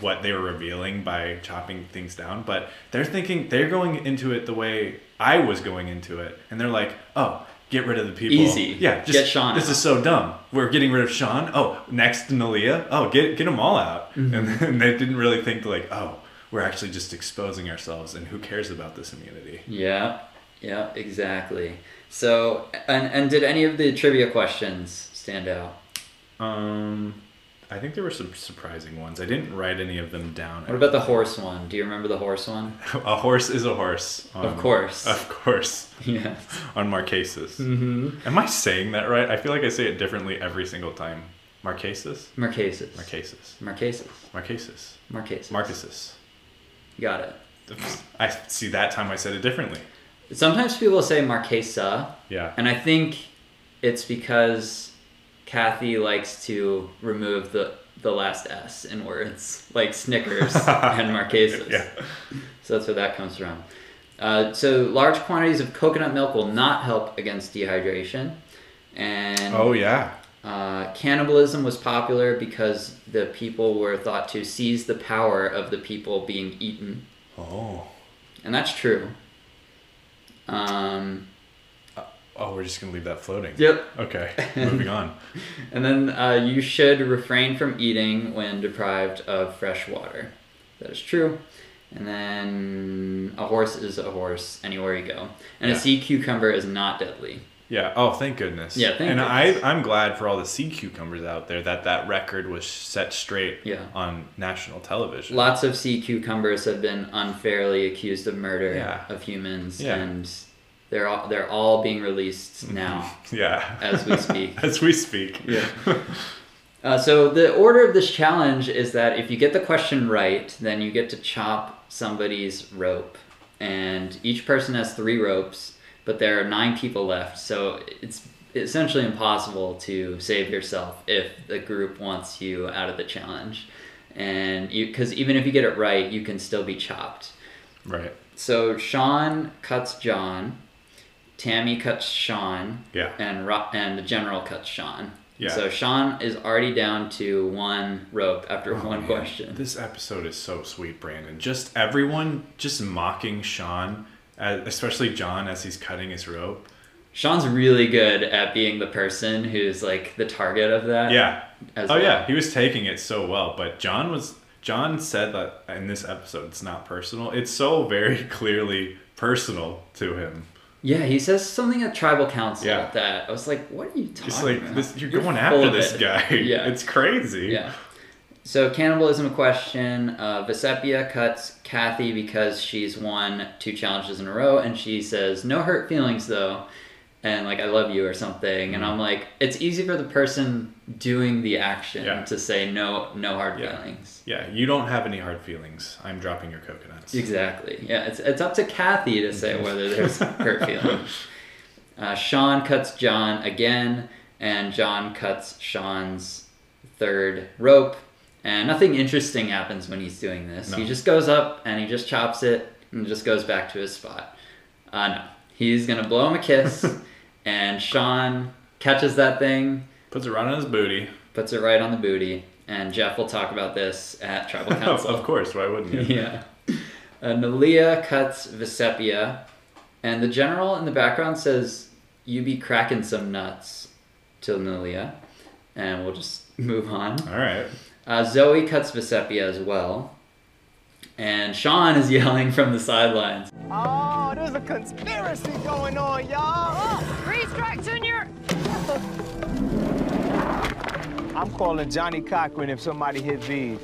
what they were revealing by chopping things down, but they're thinking they're going into it the way I was going into it, and they're like, "Oh, get rid of the people." Easy. Yeah, just Get Sean This out. is so dumb. We're getting rid of Sean. Oh, next Neleh. Oh, get get them all out. Mm-hmm. And then they didn't really think like, "Oh, we're actually just exposing ourselves, and who cares about this immunity?" Yeah, yeah, exactly. So, and and did any of the trivia questions stand out? Um, I think there were some surprising ones. I didn't write any of them down. What about the horse one? Do you remember the horse one? a horse is a horse? on- Of course. Of course. Yes. On Marquesas. Mm-hmm. Am I saying that right? I feel like I say it differently every single time. Marquesas? Marquesas. Marquesas. Marquesas. Marquesas. Marquesas. Marquesas. Got it. I see that time I said it differently. Sometimes people say Marquesa, Yeah. and I think it's because Kathy likes to remove the the last S in words, like Snickers and Marquesas. Yeah. So that's where that comes from. Uh, so large quantities of coconut milk will not help against dehydration, and Oh yeah. Uh, cannibalism was popular because the people were thought to seize the power of the people being eaten, Oh. and that's true. Um, Oh, we're just gonna leave that floating. yep. Okay. Moving on. And then uh, you should refrain from eating when deprived of fresh water. That is true. And then a horse is a horse anywhere you go, and Yeah. a sea cucumber is not deadly. Yeah. Oh, thank goodness. Yeah, thank and goodness. I I'm glad for all the sea cucumbers out there that that record was set straight Yeah. on national television. Lots of sea cucumbers have been unfairly accused of murder Yeah. of humans, Yeah. and they're all they're all being released now. Yeah. As we speak. As we speak. Yeah. Uh, so the order of this challenge is that if you get the question right, then you get to chop somebody's rope, and each person has three ropes, but there are nine people left, so it's essentially impossible to save yourself if the group wants you out of the challenge, and you because even if you get it right, you can still be chopped. Right. So Sean cuts John, Tammy cuts Sean, Yeah. and Ro- and the general cuts Sean. Yeah. So Sean is already down to one rope after Oh, one man. question. This episode is so sweet, Brandon. Just everyone just mocking Sean, especially John as he's cutting his rope. Sean's really good at being the person who's like the target of that. Yeah. Oh well. yeah, he was taking it so well, but John was John said that in this episode it's not personal. It's so very clearly personal to him. Yeah, he says something at tribal council Yeah. that I was like, "What are you talking Just like about?" this, you're, You're going after this guy. Yeah. it's crazy. Yeah. So cannibalism question. Uh, Vecepia cuts Kathy because she's won two challenges in a row, and she says no hurt feelings though, and like I love you or something. And I'm like, it's easy for the person doing the action Yeah. to say no, no hard Yeah. feelings. Yeah, you don't have any hard feelings. I'm dropping your coconuts. Exactly. Yeah, it's it's up to Kathy to say whether there's hurt feelings. Uh, Sean cuts John again, and John cuts Sean's third rope, and nothing interesting happens when he's doing this. He just goes up and he just chops it and just goes back to his spot. Uh, no, he's gonna blow him a kiss, and Sean catches that thing, Puts it right on his booty. puts it right on the booty, and Jeff will talk about this at Tribal Council. of course, why wouldn't you? Yeah. Uh, Neleh cuts Vecepia, and the general in the background says, You be cracking some nuts to Neleh. And we'll just move on. All right. Uh, Zoe cuts Vecepia as well. And Sean is yelling from the sidelines. Oh, there's a conspiracy going on, y'all. Three strike, Junior. I'm calling Johnnie Cochran if somebody hit V's.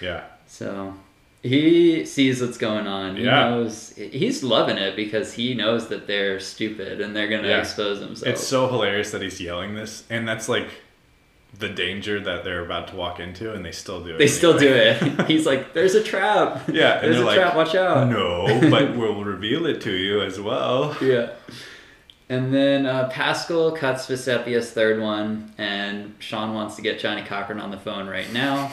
Yeah. So he sees what's going on. He Yeah. knows he's loving it because he knows that they're stupid and they're gonna Yeah. expose themselves. It's so hilarious that he's yelling this, and that's like the danger that they're about to walk into, and they still do it. They still do it. He's like, "There's a trap. Yeah, and there's a like, trap. Watch out." No, but we'll reveal it to you as well. Yeah. And then uh, Paschal cuts Vecepia's third one, and Sean wants to get Johnnie Cochran on the phone right now.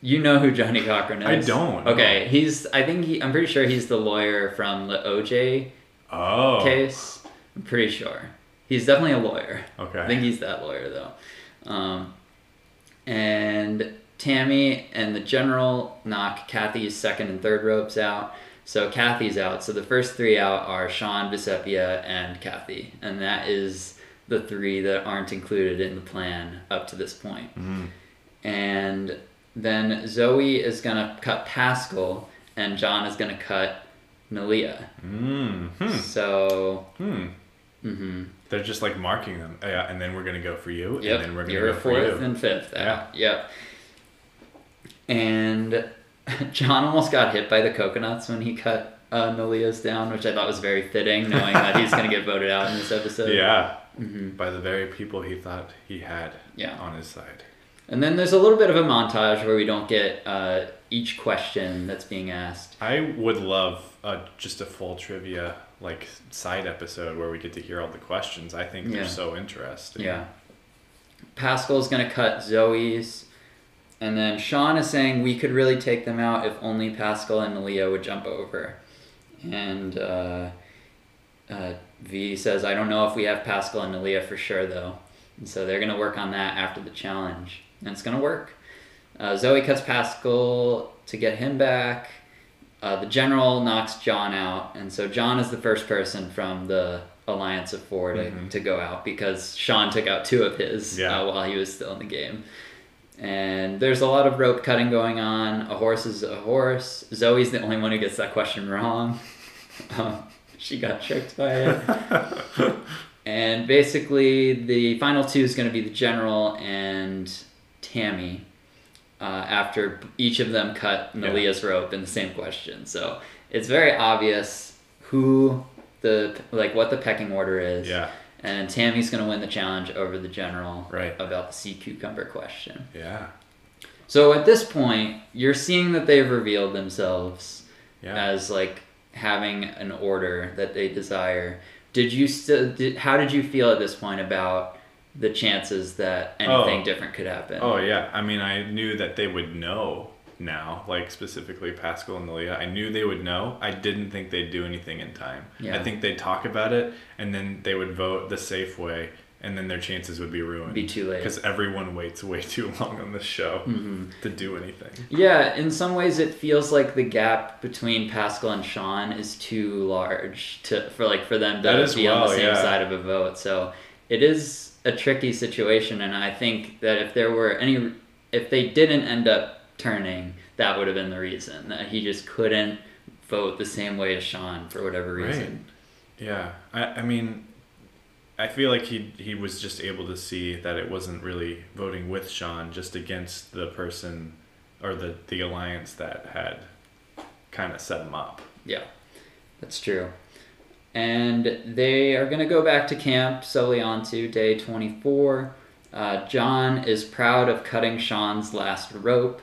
You know who Johnnie Cochran is? I don't, no. Okay, he's. I think he. I'm pretty sure he's the lawyer from the OJ Oh. case. I'm pretty sure. He's definitely a lawyer. Okay. I think he's that lawyer though. Um, and Tammy and the general knock Kathy's second and third ropes out. So Kathy's out. So the first three out are Sean, Vecepia, and Kathy. And that is the three that aren't included in the plan up to this point. And then Zoe is going to cut Paschal, and John is going to cut Neleh. Mm. Hmm. So, Hmm. hmm They're just like marking them. Yeah, and then we're gonna go for you, Yep. and then we're gonna You're go for fourth you. and fifth. Yeah. Yep. And John almost got hit by the coconuts when he cut uh, Neleh's down, which I thought was very fitting, knowing that he's going to get voted out in this episode. yeah. Mhm. By the very people he thought he had Yeah. on his side. And then there's a little bit of a montage where we don't get uh, each question that's being asked. I would love uh, just a full trivia like side episode where we get to hear all the questions. I think they're so interesting. Yeah. Paschal's going to cut Zoe's. And then Sean is saying we could really take them out if only Paschal and Neleh would jump over. And uh, uh, V says, I don't know if we have Paschal and Neleh for sure, though. And so they're going to work on that after the challenge. And it's going to work. Uh, Zoe cuts Paschal to get him back. Uh, the general knocks John out. And so John is the first person from the Alliance of Four to, Mhm. to go out because Sean took out two of his Yeah. uh, while he was still in the game. And there's a lot of rope cutting going on. A horse is a horse. Zoe's the only one who gets that question wrong. um, she got tricked by it. and basically, the final two is going to be the general and Tammy. Uh, after each of them cut Yeah. Rope in the same question, so it's very obvious who the like what the pecking order is. Yeah. And Tammy's going to win the challenge over the general Right. about the sea cucumber question. Yeah. So at this point, you're seeing that they've revealed themselves Yeah. as like having an order that they desire. Did you still? Did, how did you feel at this point about the chances that anything Oh. different could happen? Oh yeah, I mean, I knew that they would know now, like specifically Paschal and Neleh. I knew they would know. I didn't think they'd do anything in time. Yeah. I think they'd talk about it, and then they would vote the safe way, and then their chances would be ruined. Be too late. Because everyone waits way too long on this show Mhm. to do anything. Yeah, in some ways, it feels like the gap between Paschal and Sean is too large to for like for them to be on the same yeah. side of a vote. So it is a tricky situation, and I think that if there were any, if they didn't end up turning, that would have been the reason that he just couldn't vote the same way as Sean for whatever reason. Right. Yeah, I, I mean, I feel like he he was just able to see that it wasn't really voting with Sean, just against the person or the the alliance that had kind of set him up. Yeah, that's true. And they are going to go back to camp solely onto day 24. Uh, John is proud of cutting Sean's last rope.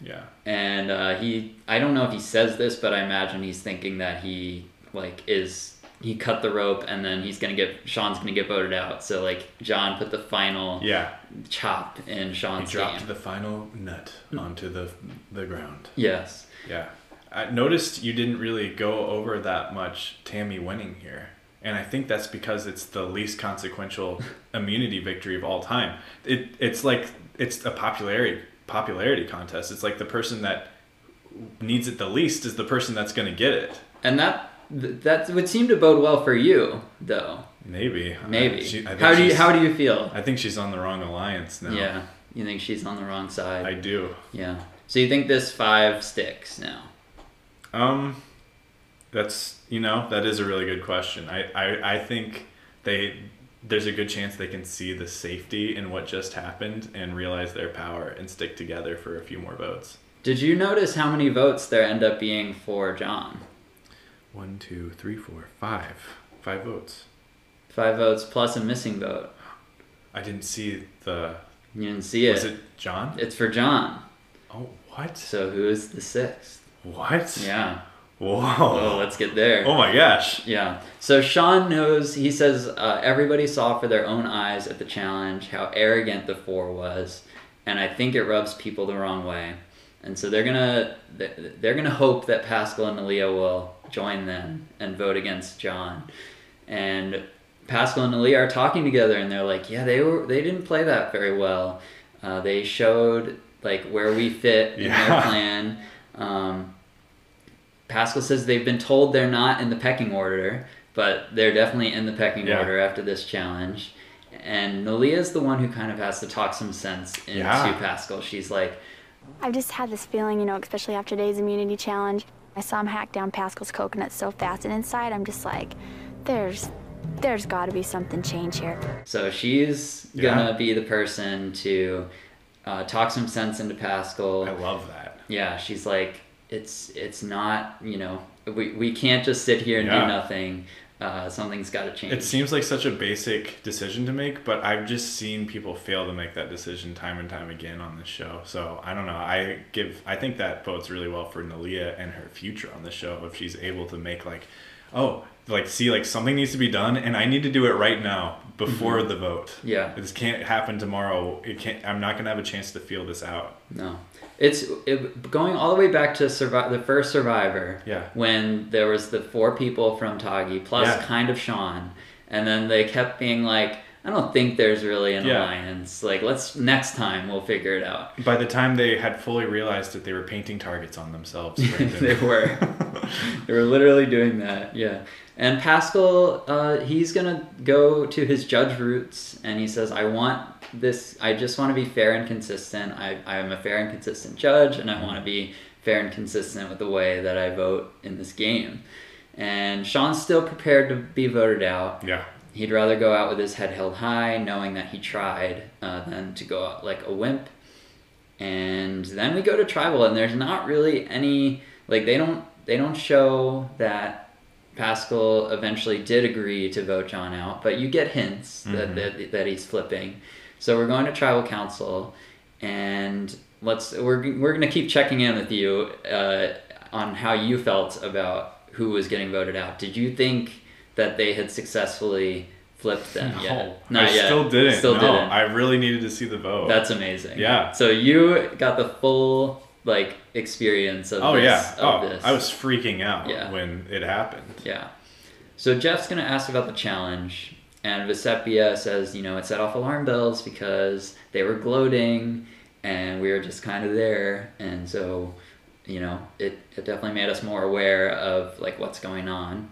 Yeah. And uh, he, I don't know if he says this, but I imagine he's thinking that he, like, is, he cut the rope and then he's going to get, Sean's going to get voted out. So, like, John put the final Yeah. chop in Sean's. He dropped game. the final nut onto the the ground. yes. Yeah. I noticed you didn't really go over that much Tammy winning here. And I think that's because it's the least consequential immunity victory of all time. It it's like it's a popularity popularity contest. It's like the person that needs it the least is the person that's going to get it. And that, that would seem to bode well for you, though. Maybe. Maybe. I, she- I how do you how do you feel? I think she's on the wrong alliance now. Yeah, you think she's on the wrong side. I do. yeah. So you think this five sticks now? Um, that's you know that is a really good question. I I, I think they there's a good chance they can see the safety in what just happened and realize their power and stick together for a few more votes. Did you notice how many votes there end up being for John? One, two, three, four, five, five votes. Five votes plus a missing vote. I didn't see the. You didn't see it. Was it John? It's for John. Oh, what? So who is the sixth? What? Yeah. Whoa. Oh, let's get there. Oh my gosh. Yeah. So Sean knows, he says, uh, everybody saw for their own eyes at the challenge how arrogant the four was. And I think it rubs people the wrong way. And so they're gonna they're gonna hope that Paschal and Neleh will join them and vote against John. And Paschal and Neleh are talking together, and they're like, "Yeah, they were they didn't play that very well. Uh, they showed like where we fit in their plan." Um, Paschal says they've been told they're not in the pecking order, but they're definitely in the pecking Yeah. order after this challenge. And Neleh is the one who kind of has to talk some sense into Yeah. Paschal. She's like, I've just had this feeling, you know, especially after today's immunity challenge. I saw him hack down Paschal's coconut so fast, and inside I'm just like, there's, there's got to be something change here. so she's gonna Yeah. be the person to uh, talk some sense into Paschal. I love that. yeah she's like it's it's not you know we, we can't just sit here and Yeah. do nothing uh, something's got to change It seems like such a basic decision to make, but I've just seen people fail to make that decision time and time again on this show. So I don't know. I give I think that bodes really well for Neleh and her future on the show if she's able to make like, oh, like see like something needs to be done and I need to do it right now before the vote. Yeah. This can't happen tomorrow. It can't. I'm not gonna have a chance to feel this out. no it's it, going all the way back to survive the first survivor Yeah. when there was the four people from Tagi plus Yeah. kind of Sean and then they kept being like I don't think there's really an Yeah. alliance like let's next time we'll figure it out By the time they had fully realized that they were painting targets on themselves, they were. they were literally doing that, yeah. And Paschal, uh, he's gonna go to his judge roots, and he says, "I want this. I just want to be fair and consistent. I, I am a fair and consistent judge, and I want to be fair and consistent with the way that I vote in this game." And Sean's still prepared to be voted out. yeah. He'd rather go out with his head held high, knowing that he tried, uh, than to go out like a wimp. And then we go to tribal, and there's not really any like they don't they don't show that Paschal eventually did agree to vote John out, but you get hints that, that that he's flipping. So we're going to tribal council, and let's we're we're gonna keep checking in with you uh, on how you felt about who was getting voted out. Did you think that they had successfully flipped them No, yet? Not I yet. still didn't. Still no, didn't. I really needed to see the vote. That's amazing. Yeah. So you got the full like experience of Oh this. yeah. Oh, this. I was freaking out Yeah. when it happened. Yeah. So Jeff's gonna ask about the challenge, and Vecepia says, you know, it set off alarm bells because they were gloating, and we were just kind of there, and so, you know, it, it definitely made us more aware of like what's going on.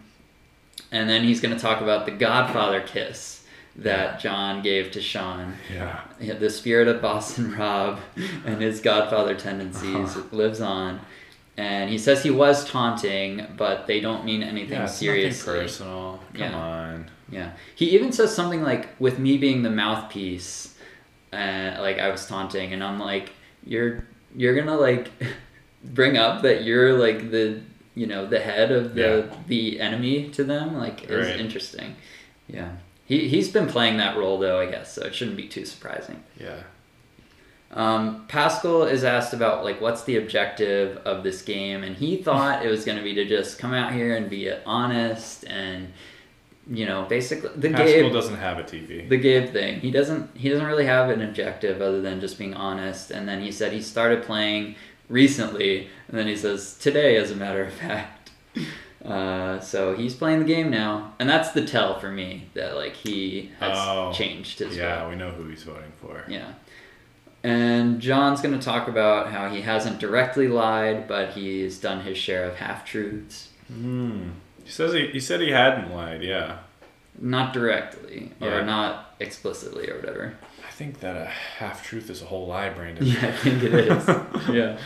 And then he's gonna talk about the Godfather kiss that John gave to Sean. Yeah. The spirit of Boston Rob and his Godfather tendencies Uh-huh. lives on. and he says he was taunting, but they don't mean anything Yeah, seriously. nothing personal. Come Yeah. on. Yeah. He even says something like, with me being the mouthpiece, uh, like I was taunting, and I'm like, you're you're gonna like bring up that you're like the you know the head of the the enemy to them, like is Right. interesting. Yeah. He he's been playing that role though, I guess, so it shouldn't be too surprising. Yeah. Um, Paschal is asked about like what's the objective of this game, and he thought it was going to be to just come out here and be honest and you know basically the Paschal Gabe doesn't have a TV. the Gabe thing. He doesn't he doesn't really have an objective other than just being honest. And then he said he started playing recently, and then he says today, as a matter of fact. Uh, so he's playing the game now, and that's the tell for me that like he has Oh, changed his yeah, vote. we know who he's voting for. Yeah. And John's going to talk about how he hasn't directly lied, but he's done his share of half truths. Hmm. He says he, he said he hadn't lied. Yeah. Not directly, or Yeah. not explicitly, or whatever. I think that a half truth is a whole lie, Brandon. Yeah, I think it is. yeah.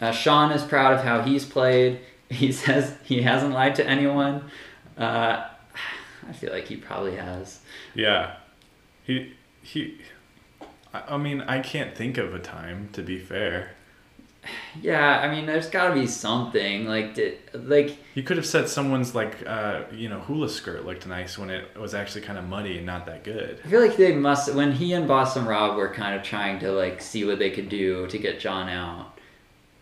Uh, Sean is proud of how he's played. He says he hasn't lied to anyone. Uh, I feel like he probably has. Yeah. He he. I, I mean, I can't think of a time. To be fair, Yeah, I mean, there's got to be something like did like You could have said someone's like uh you know hula skirt looked nice when it was actually kind of muddy and not that good. I feel like they must when he and Boston Rob were kind of trying to like see what they could do to get John out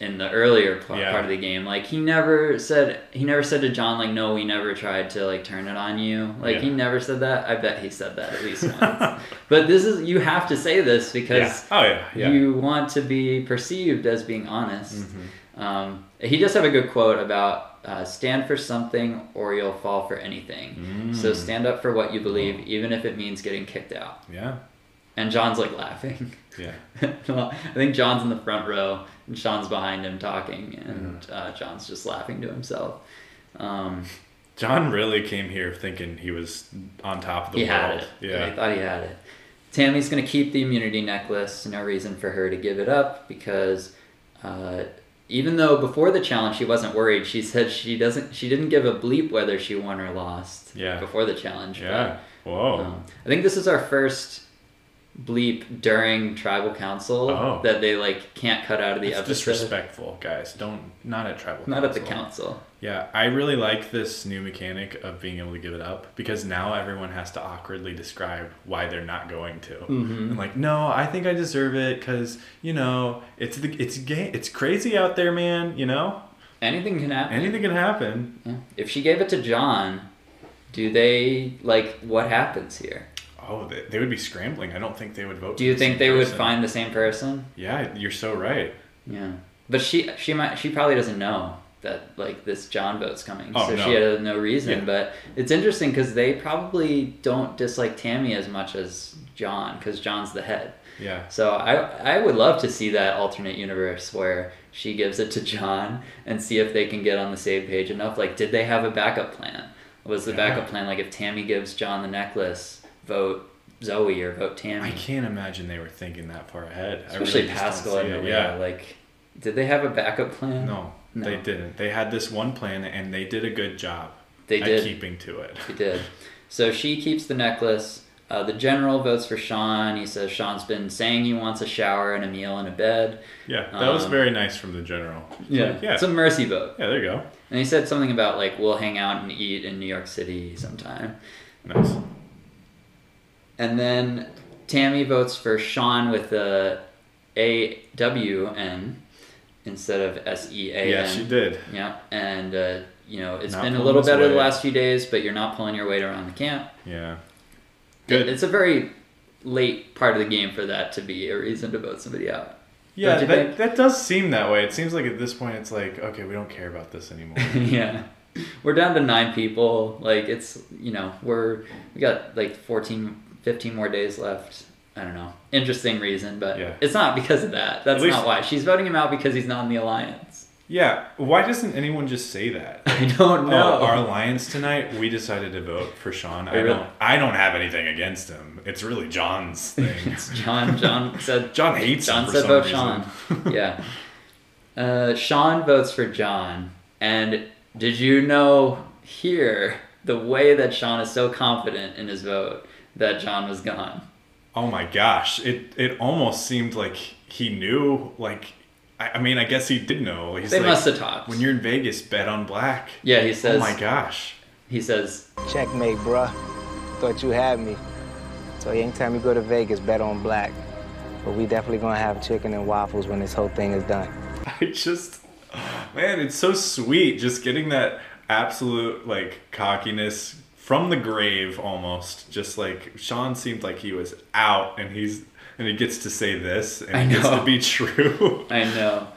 in the earlier part, Yeah. part of the game. Like he never said he never said to John like no we never tried to like turn it on you. Like he never said that. I bet he said that at least once. but this is you have to say this Yeah. because Oh yeah. Yeah. you want to be perceived as being honest. Mhm. Um, he does have a good quote about uh, stand for something or you'll fall for anything. So Mm. stand up for what you believe, even if it means getting kicked out. Yeah. And John's like laughing. Yeah. well, I think John's in the front row and Sean's behind him talking, and Mm-hmm. uh, John's just laughing to himself. Um, John really came here thinking he was on top of the he world. had it. Yeah. he thought he had it. Tammy's gonna keep the immunity necklace. No reason for her to give it up because uh, even though before the challenge she wasn't worried, she said she doesn't. She didn't give a bleep whether she won or lost. Yeah. Before the challenge. Yeah. but, Whoa. um, I think this is our first bleep during tribal council Oh. that they like can't cut out of the episode. disrespectful, guys. Don't not at tribal. Not at the council. council. Yeah, I really like this new mechanic of being able to give it up because now everyone has to awkwardly describe why they're not going to. Mhm. I'm like, no, I think I deserve it because you know it's the it's gay, it's crazy out there, man. You know, Anything can happen. anything can happen. If she gave it to John, do they like what happens here? Oh, they, they would be scrambling. I don't think they would vote. Do you the think they would find the same person? Yeah, you're so right. Yeah. But she she might she probably doesn't know that like this John vote's coming. Oh, so no. she had no reason. Yeah. But it's interesting because they probably don't dislike Tammy as much as John because John's the head. Yeah. So I I would love to see that alternate universe where she gives it to John and see if they can get on the same page enough. Like, did they have a backup plan? Was the Yeah. backup plan like if Tammy gives John the necklace, vote Zoe or vote Tammy? I can't imagine they were thinking that far ahead. I Especially really Paschal and. Maria. Yeah. Like, did they have a backup plan? No, No. they didn't. They had this one plan and they did a good job They did. keeping to it. They did. So she keeps the necklace. Uh, the general votes for Sean. He says Sean's been saying he wants a shower and a meal and a bed. Yeah, that was Um, very nice from the general. Yeah, Like, yeah, It's a mercy vote. yeah. There you go. And he said something about like we'll hang out and eat in New York City sometime. Nice. And then Tammy votes for Sean with the A W N instead of S E A N. Yeah, she did. Yeah, and uh, you know it's Not been a little better the last few days, but you're not pulling your weight around the camp. Yeah. Good. Good. It's a very late part of the game for that to be a reason to vote somebody out. Yeah, that, think? that does seem that way. It seems like at this point it's like, okay, we don't care about this anymore. yeah. We're down to nine people. Like it's you know we're we got like 14, 15 more days left. I don't know. Interesting reason, but Yeah. it's not because of that. That's least- not why. She's voting him out because he's not in the alliance. yeah, why doesn't anyone just say that? I don't know. Oh, our alliance tonight, we decided to vote for Sean. I really- don't I don't have anything against him. It's really John's thing. it's John. John said. John hates John him said vote reason. Sean. yeah. Uh, Sean votes for John. And did you know here the way that Sean is so confident in his vote that John was gone? Oh my gosh! It it almost seemed like he knew. Like, I, I mean, I guess he did know. He's They like, must have talked. When you're in Vegas, bet on black. Yeah, he says. oh my gosh! He says, Checkmate, bruh. Thought you had me. So anytime you go to Vegas, bet on black. But we definitely gonna have chicken and waffles when this whole thing is done. I just, man, it's so sweet. Just getting that absolute like cockiness from the grave, almost. Just like Sean seemed like he was out, and he's and he gets to say this, and I it gets to be true. I know.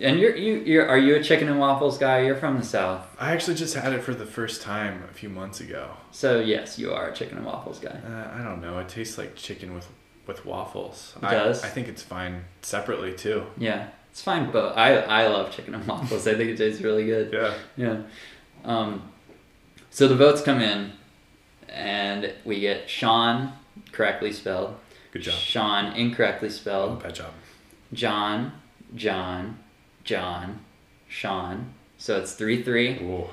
And you're you you're are you a chicken and waffles guy? You're from the south, I actually just had it for the first time a few months ago. so yes, you are a chicken and waffles guy. Uh, I don't know. It tastes like chicken with with waffles. It I, does? I think it's fine separately too. Yeah, it's fine, but I I love chicken and waffles. I think it tastes really good. Yeah. Yeah. Um, so the votes come in, and we get Sean correctly spelled. Good job. Sean incorrectly spelled. bad job. John, John, John, Sean. So it's three three, Ooh.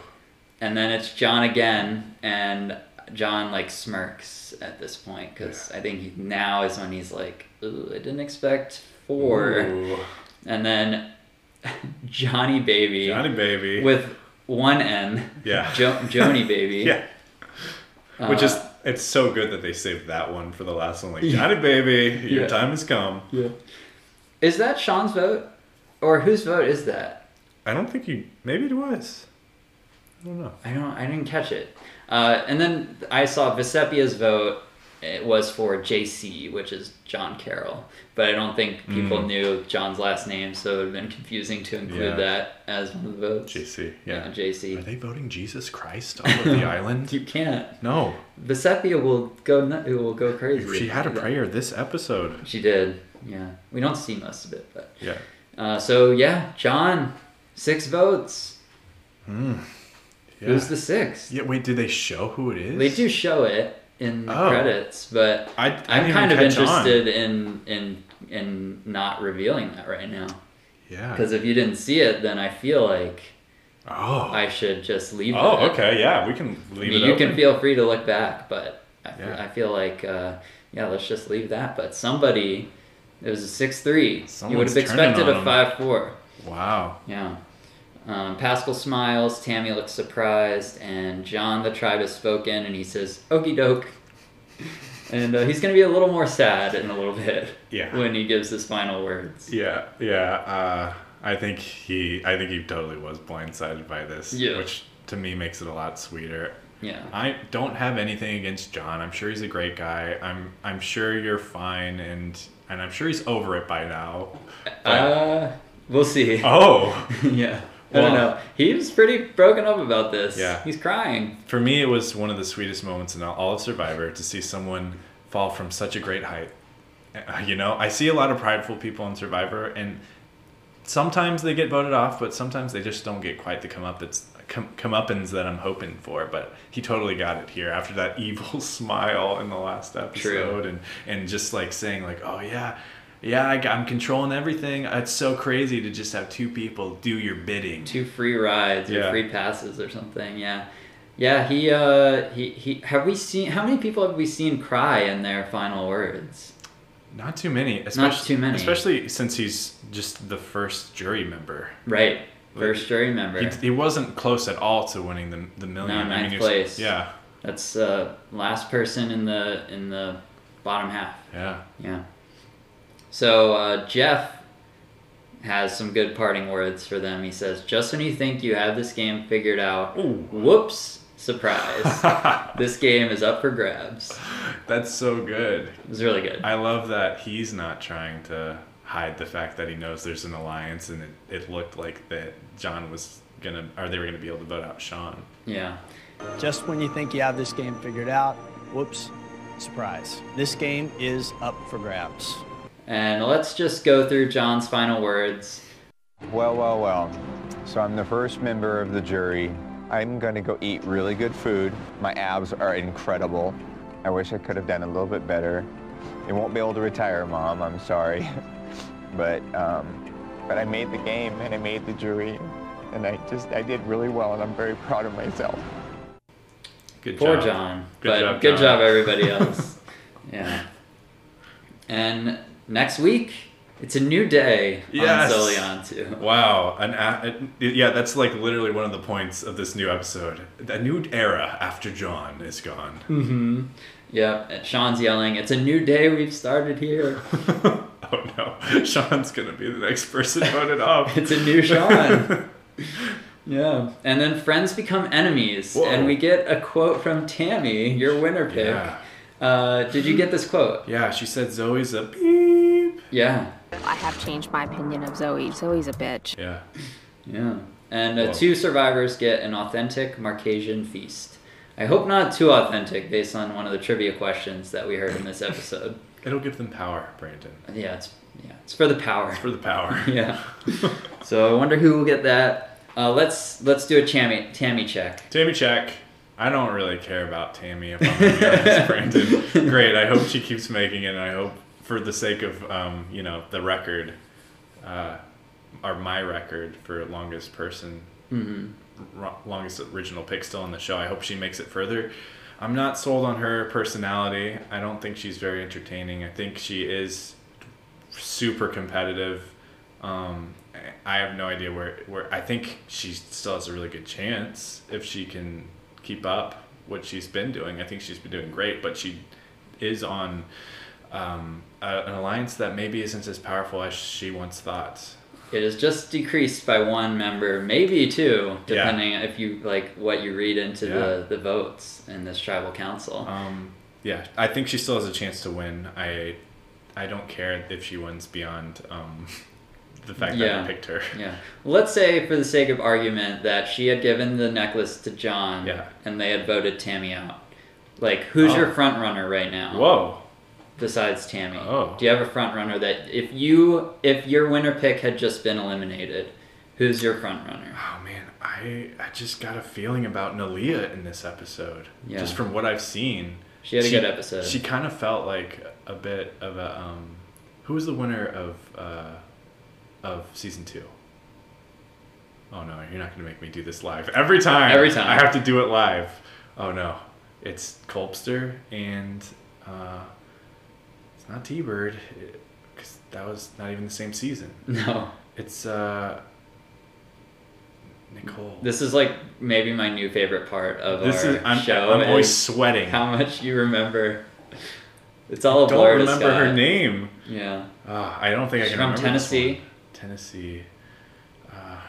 and then it's John again, and John like smirks at this point because I think he, now is when he's like, Ooh, I didn't expect four, Ooh. and then Johnny Baby Johnny baby. with one N. Yeah. Jo- Joni Baby. yeah. Which is Uh, it's so good that they saved that one for the last one. Like Johnny baby, your Yeah. time has come. Yeah. Is that Sean's vote? Or whose vote is that? I don't think you. Maybe it was. I don't know. I don't I didn't catch it. Uh, and then I saw Vecepia's vote it was for JC, which is John Carroll. But I don't think people knew John's last name, so it would have been confusing to include Yeah. that as one of the votes. JC. Yeah, Yeah. Are they voting Jesus Christ all over the island? You can't. No. Vecepia will go nut- will go crazy. She had a prayer this episode. She did. Yeah. We don't see most of it, but Yeah. uh, so yeah, John, six votes. Yeah. Who's the sixth? Yeah. Wait. Did they show who it is? They do show it in the Oh. credits, but I, I'm kind of catch on. interested in in in not revealing that right now. Yeah. Because if you didn't see it, then I feel like Oh. I should just leave oh. it. Okay. Yeah. We can leave you can feel free to look back, but I feel, Yeah. I feel like uh, yeah, let's just leave that. But somebody, it was a six three. You would have expected a five four. Wow. Yeah. Um, Paschal smiles, Tammy looks surprised, and John the tribe has spoken, and he says, "Okie doke." And uh, he's gonna be a little more sad in a little bit Yeah. when he gives his final words. Yeah, yeah. Uh, I think he, I think he totally was blindsided by this, Yeah. which to me makes it a lot sweeter. Yeah. I don't have anything against John. I'm sure he's a great guy. I'm, I'm sure you're fine, and and I'm sure he's over it by now. But- Uh, we'll see. oh, yeah. I don't know. He was pretty broken up about this. Yeah. He's crying. for me, it was one of the sweetest moments in all of Survivor to see someone fall from such a great height. Uh, You know, I see a lot of prideful people in Survivor, and sometimes they get voted off, but sometimes they just don't get quite the come up that's come up comeuppance that I'm hoping for. But he totally got it here after that evil smile in the last episode, and and just like saying like, oh yeah. Yeah, I, am controlling everything. It's so crazy to just have two people do your bidding. Two free rides or free passes or something. Yeah. Yeah, he uh he, he have we seen how many people have we seen cry in their final words? Not too many. Especially, too many. Especially since he's just the first jury member. Right. First jury member. He, he wasn't close at all to winning the the million. No, I mean, ninth he was- place. Yeah, That's uh last person in the in the bottom half. yeah. Yeah. So uh, Jeff has some good parting words for them. He says, "Just when you think you have this game figured out, Ooh. whoops, surprise! this game is up for grabs." That's so good. It was really good. I love that he's not trying to hide the fact that he knows there's an alliance, and it, it looked like that John was gonna, or they were gonna be able to vote out Sean. Yeah. Just when you think you have this game figured out, whoops, surprise. This game is up for grabs. And let's just go through John's final words. Well, well, well. So I'm the first member of the jury. I'm going to go eat really good food. My abs are incredible. I wish I could have done a little bit better. I won't be able to retire, Mom. I'm sorry. but um, but I made the game and I made the jury, and I just I did really well, and I'm very proud of myself. Good Poor job. John. Good but job, good job, everybody else. yeah. And next week, it's a new day Yes. on Soliantu. Wow, an a- yeah, that's like literally one of the points of this new episode. A new era after John is gone. Mm-hmm. Yep. and Sean's yelling, "It's a new day. We've started here. Oh no, Sean's gonna be the next person voted off. it's a new Sean." yeah. And then friends become enemies, Whoa. and we get a quote from Tammy, your winner pick. Yeah. Uh, did you get this quote? Yeah, she said Zoe's a beep. Yeah. I have changed my opinion of Zoe. Zoe's a bitch. Yeah. Yeah. And uh, two survivors get an authentic Marquesan feast. I hope not too authentic based on one of the trivia questions that we heard in this episode. It'll give them power, Brandon. yeah, it's yeah, it's for the power. It's for the power. yeah. So I wonder who will get that. Uh, let's let's do a Tammy Tammy check. Tammy check. I don't really care about Tammy if I'm be honest, Brandon. Great. I hope she keeps making it and I hope for the sake of um, you know, the record, uh, or my record for longest person Mhm. ro- longest original pick still on the show. I hope she makes it further. I'm not sold on her personality. I don't think she's very entertaining. I think she is super competitive. Um, I have no idea where where I think she still has a really good chance if she can keep up what she's been doing. I think she's been doing great, but she is on um, a, an alliance that maybe isn't as powerful as she once thought. It is just decreased by one member, maybe two, Yeah. depending if you like what you read into Yeah. the, the votes in this tribal council. Um, yeah, I think she still has a chance to win. I I don't care if she wins beyond um, the fact that Yeah. I picked her. Yeah. Let's say, for the sake of argument, that she had given the necklace to John, Yeah. and they had voted Tammy out. Like, who's Oh. your front runner right now? Whoa. Besides Tammy, Oh. do you have a front runner that if you if your winner pick had just been eliminated, who's your front runner? Oh man, I I just got a feeling about Neleh in this episode. Yeah. Just from what I've seen. She had a good episode. She kind of felt like a bit of a um, who was the winner of uh, of season two? Oh no, you're not gonna make me do this live every time. Every time. I have to do it live. Oh no, it's Colpster and uh, it's not T Bird because that was not even the same season. No. It's uh, Nicole. This is like maybe my new favorite part of This our is- I'm- show. I'm always sweating. How much you remember? It's all a don't blur to remember her name. Yeah. Ah, I don't think I can from remember this Tennessee. Tennessee. Uh,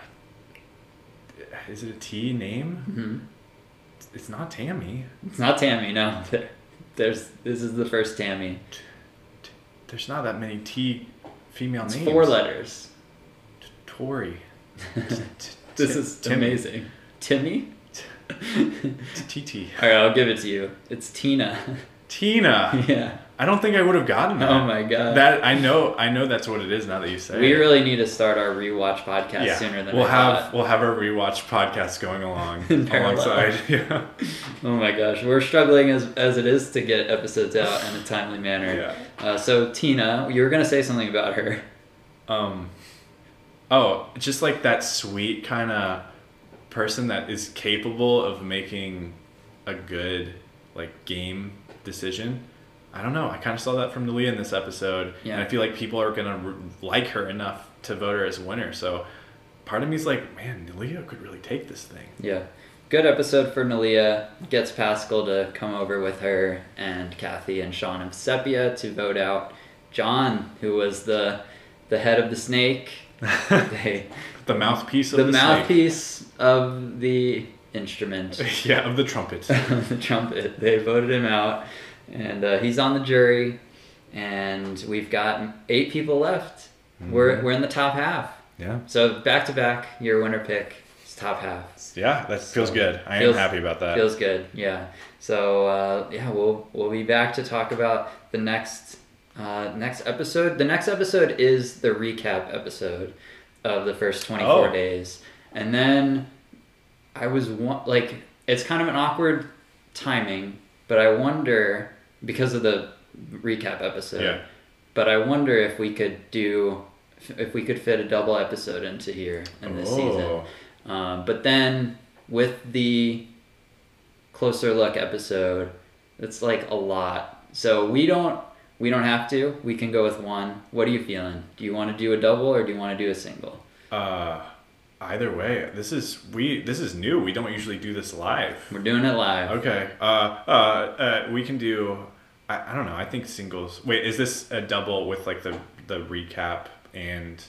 is it a T name? Mhm. It's not Tammy. It's not Tammy. No. There's this is the first Tammy. There's not that many T female It's names. four letters. Tori. This is Timmy. amazing. Timmy? TT. Alright, I'll give it to you. It's Tina. Tina. yeah. I don't think I would have gotten that. Oh my God. That I know. I know that's what it is now that you say. We it. really need to start our rewatch podcast yeah. sooner than we'll I have thought. we'll have our rewatch podcast going along alongside. Yeah. Oh my gosh, we're struggling as as it is to get episodes out in a timely manner. Uh, so Tina, you were gonna say something about her. Um, oh, just like that sweet kind of person that is capable of making a good like game decision. I don't know. I kind of saw that from Neleh in this episode, Yeah. and I feel like people are gonna like her enough to vote her as winner. So, part of me is like, man, Neleh could really take this thing. Yeah. Good episode for Neleh. Gets Paschal to come over with her and Kathy and Sean Vecepia to vote out John, who was the the head of the snake. they, The mouthpiece of the, the snake. mouthpiece of the instrument. yeah, of the trumpet. the trumpet. They voted him out, and uh, he's on the jury. And we've got eight people left. We're Mhm. we're in the top half. Yeah. So back to back, your winner pick is top half. Yeah, that feels good. I feels- am happy about that. Feels good, yeah. So uh, yeah, we'll we'll be back to talk about the next uh, next episode. The next episode is the recap episode of the first twenty four Oh. days, and then I was one, like, it's kind of an awkward timing, but I wonder because of the recap episode. Yeah. But I wonder if we could do if we could fit a double episode into here in this Oh. season. Um, but then with the closer look episode, it's like a lot. So we don't we don't have to. We can go with one. What are you feeling? Do you want to do a double or do you want to do a single? Uh, either way, this is we. This is new. We don't usually do this live. We're doing it live. Okay. Uh, uh, uh, we can do. I, I don't know. I think singles. Wait, is this a double with like the the recap and?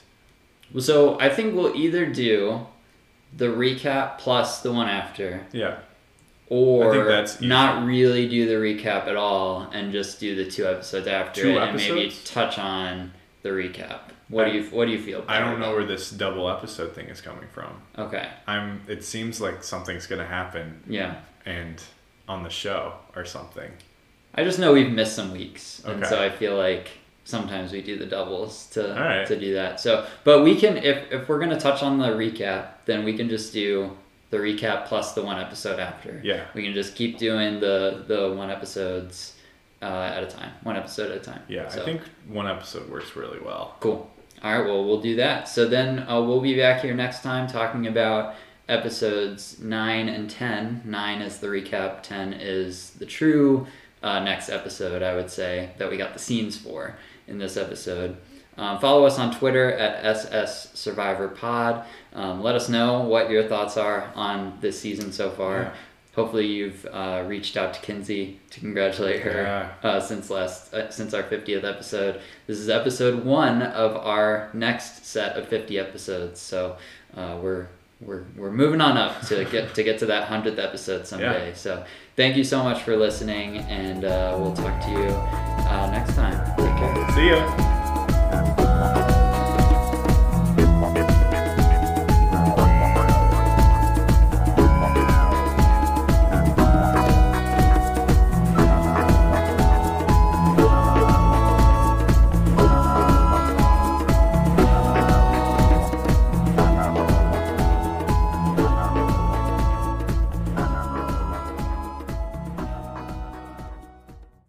So I think we'll either do the recap plus the one after, Yeah. or I think that's not really do the recap at all and just do the two episodes after Two it and maybe touch on the recap. What I- do you What do you feel? I don't know about? where this double episode thing is coming from. Okay. I'm. It seems like something's gonna happen, Yeah. and on the show or something. I just know we've missed some weeks, and so I feel like sometimes we do the doubles to Alright. to do that. So, but we can if if we're gonna touch on the recap, then we can just do the recap plus the one episode after. Yeah. We can just keep doing the the one episodes uh, at a time, one episode at a time. Yeah, So, I think one episode works really well. Cool. All right. Well, we'll do that. So then uh, we'll be back here next time talking about episodes nine and ten. Nine is the recap. Ten is the true uh, next episode. I would say that we got the scenes for in this episode. Um, follow us on Twitter at SS Survivor Pod. Um, let us know what your thoughts are on this season so far. Yeah. Hopefully, you've uh, reached out to Kinsey to congratulate her uh, since last uh, since our fiftieth episode. This is episode one of our next set of fifty episodes. So uh, we're we're we're moving on up to get to get to that hundredth episode someday. So thank you so much for listening, and uh, we'll talk to you uh, next time. Take care. See ya.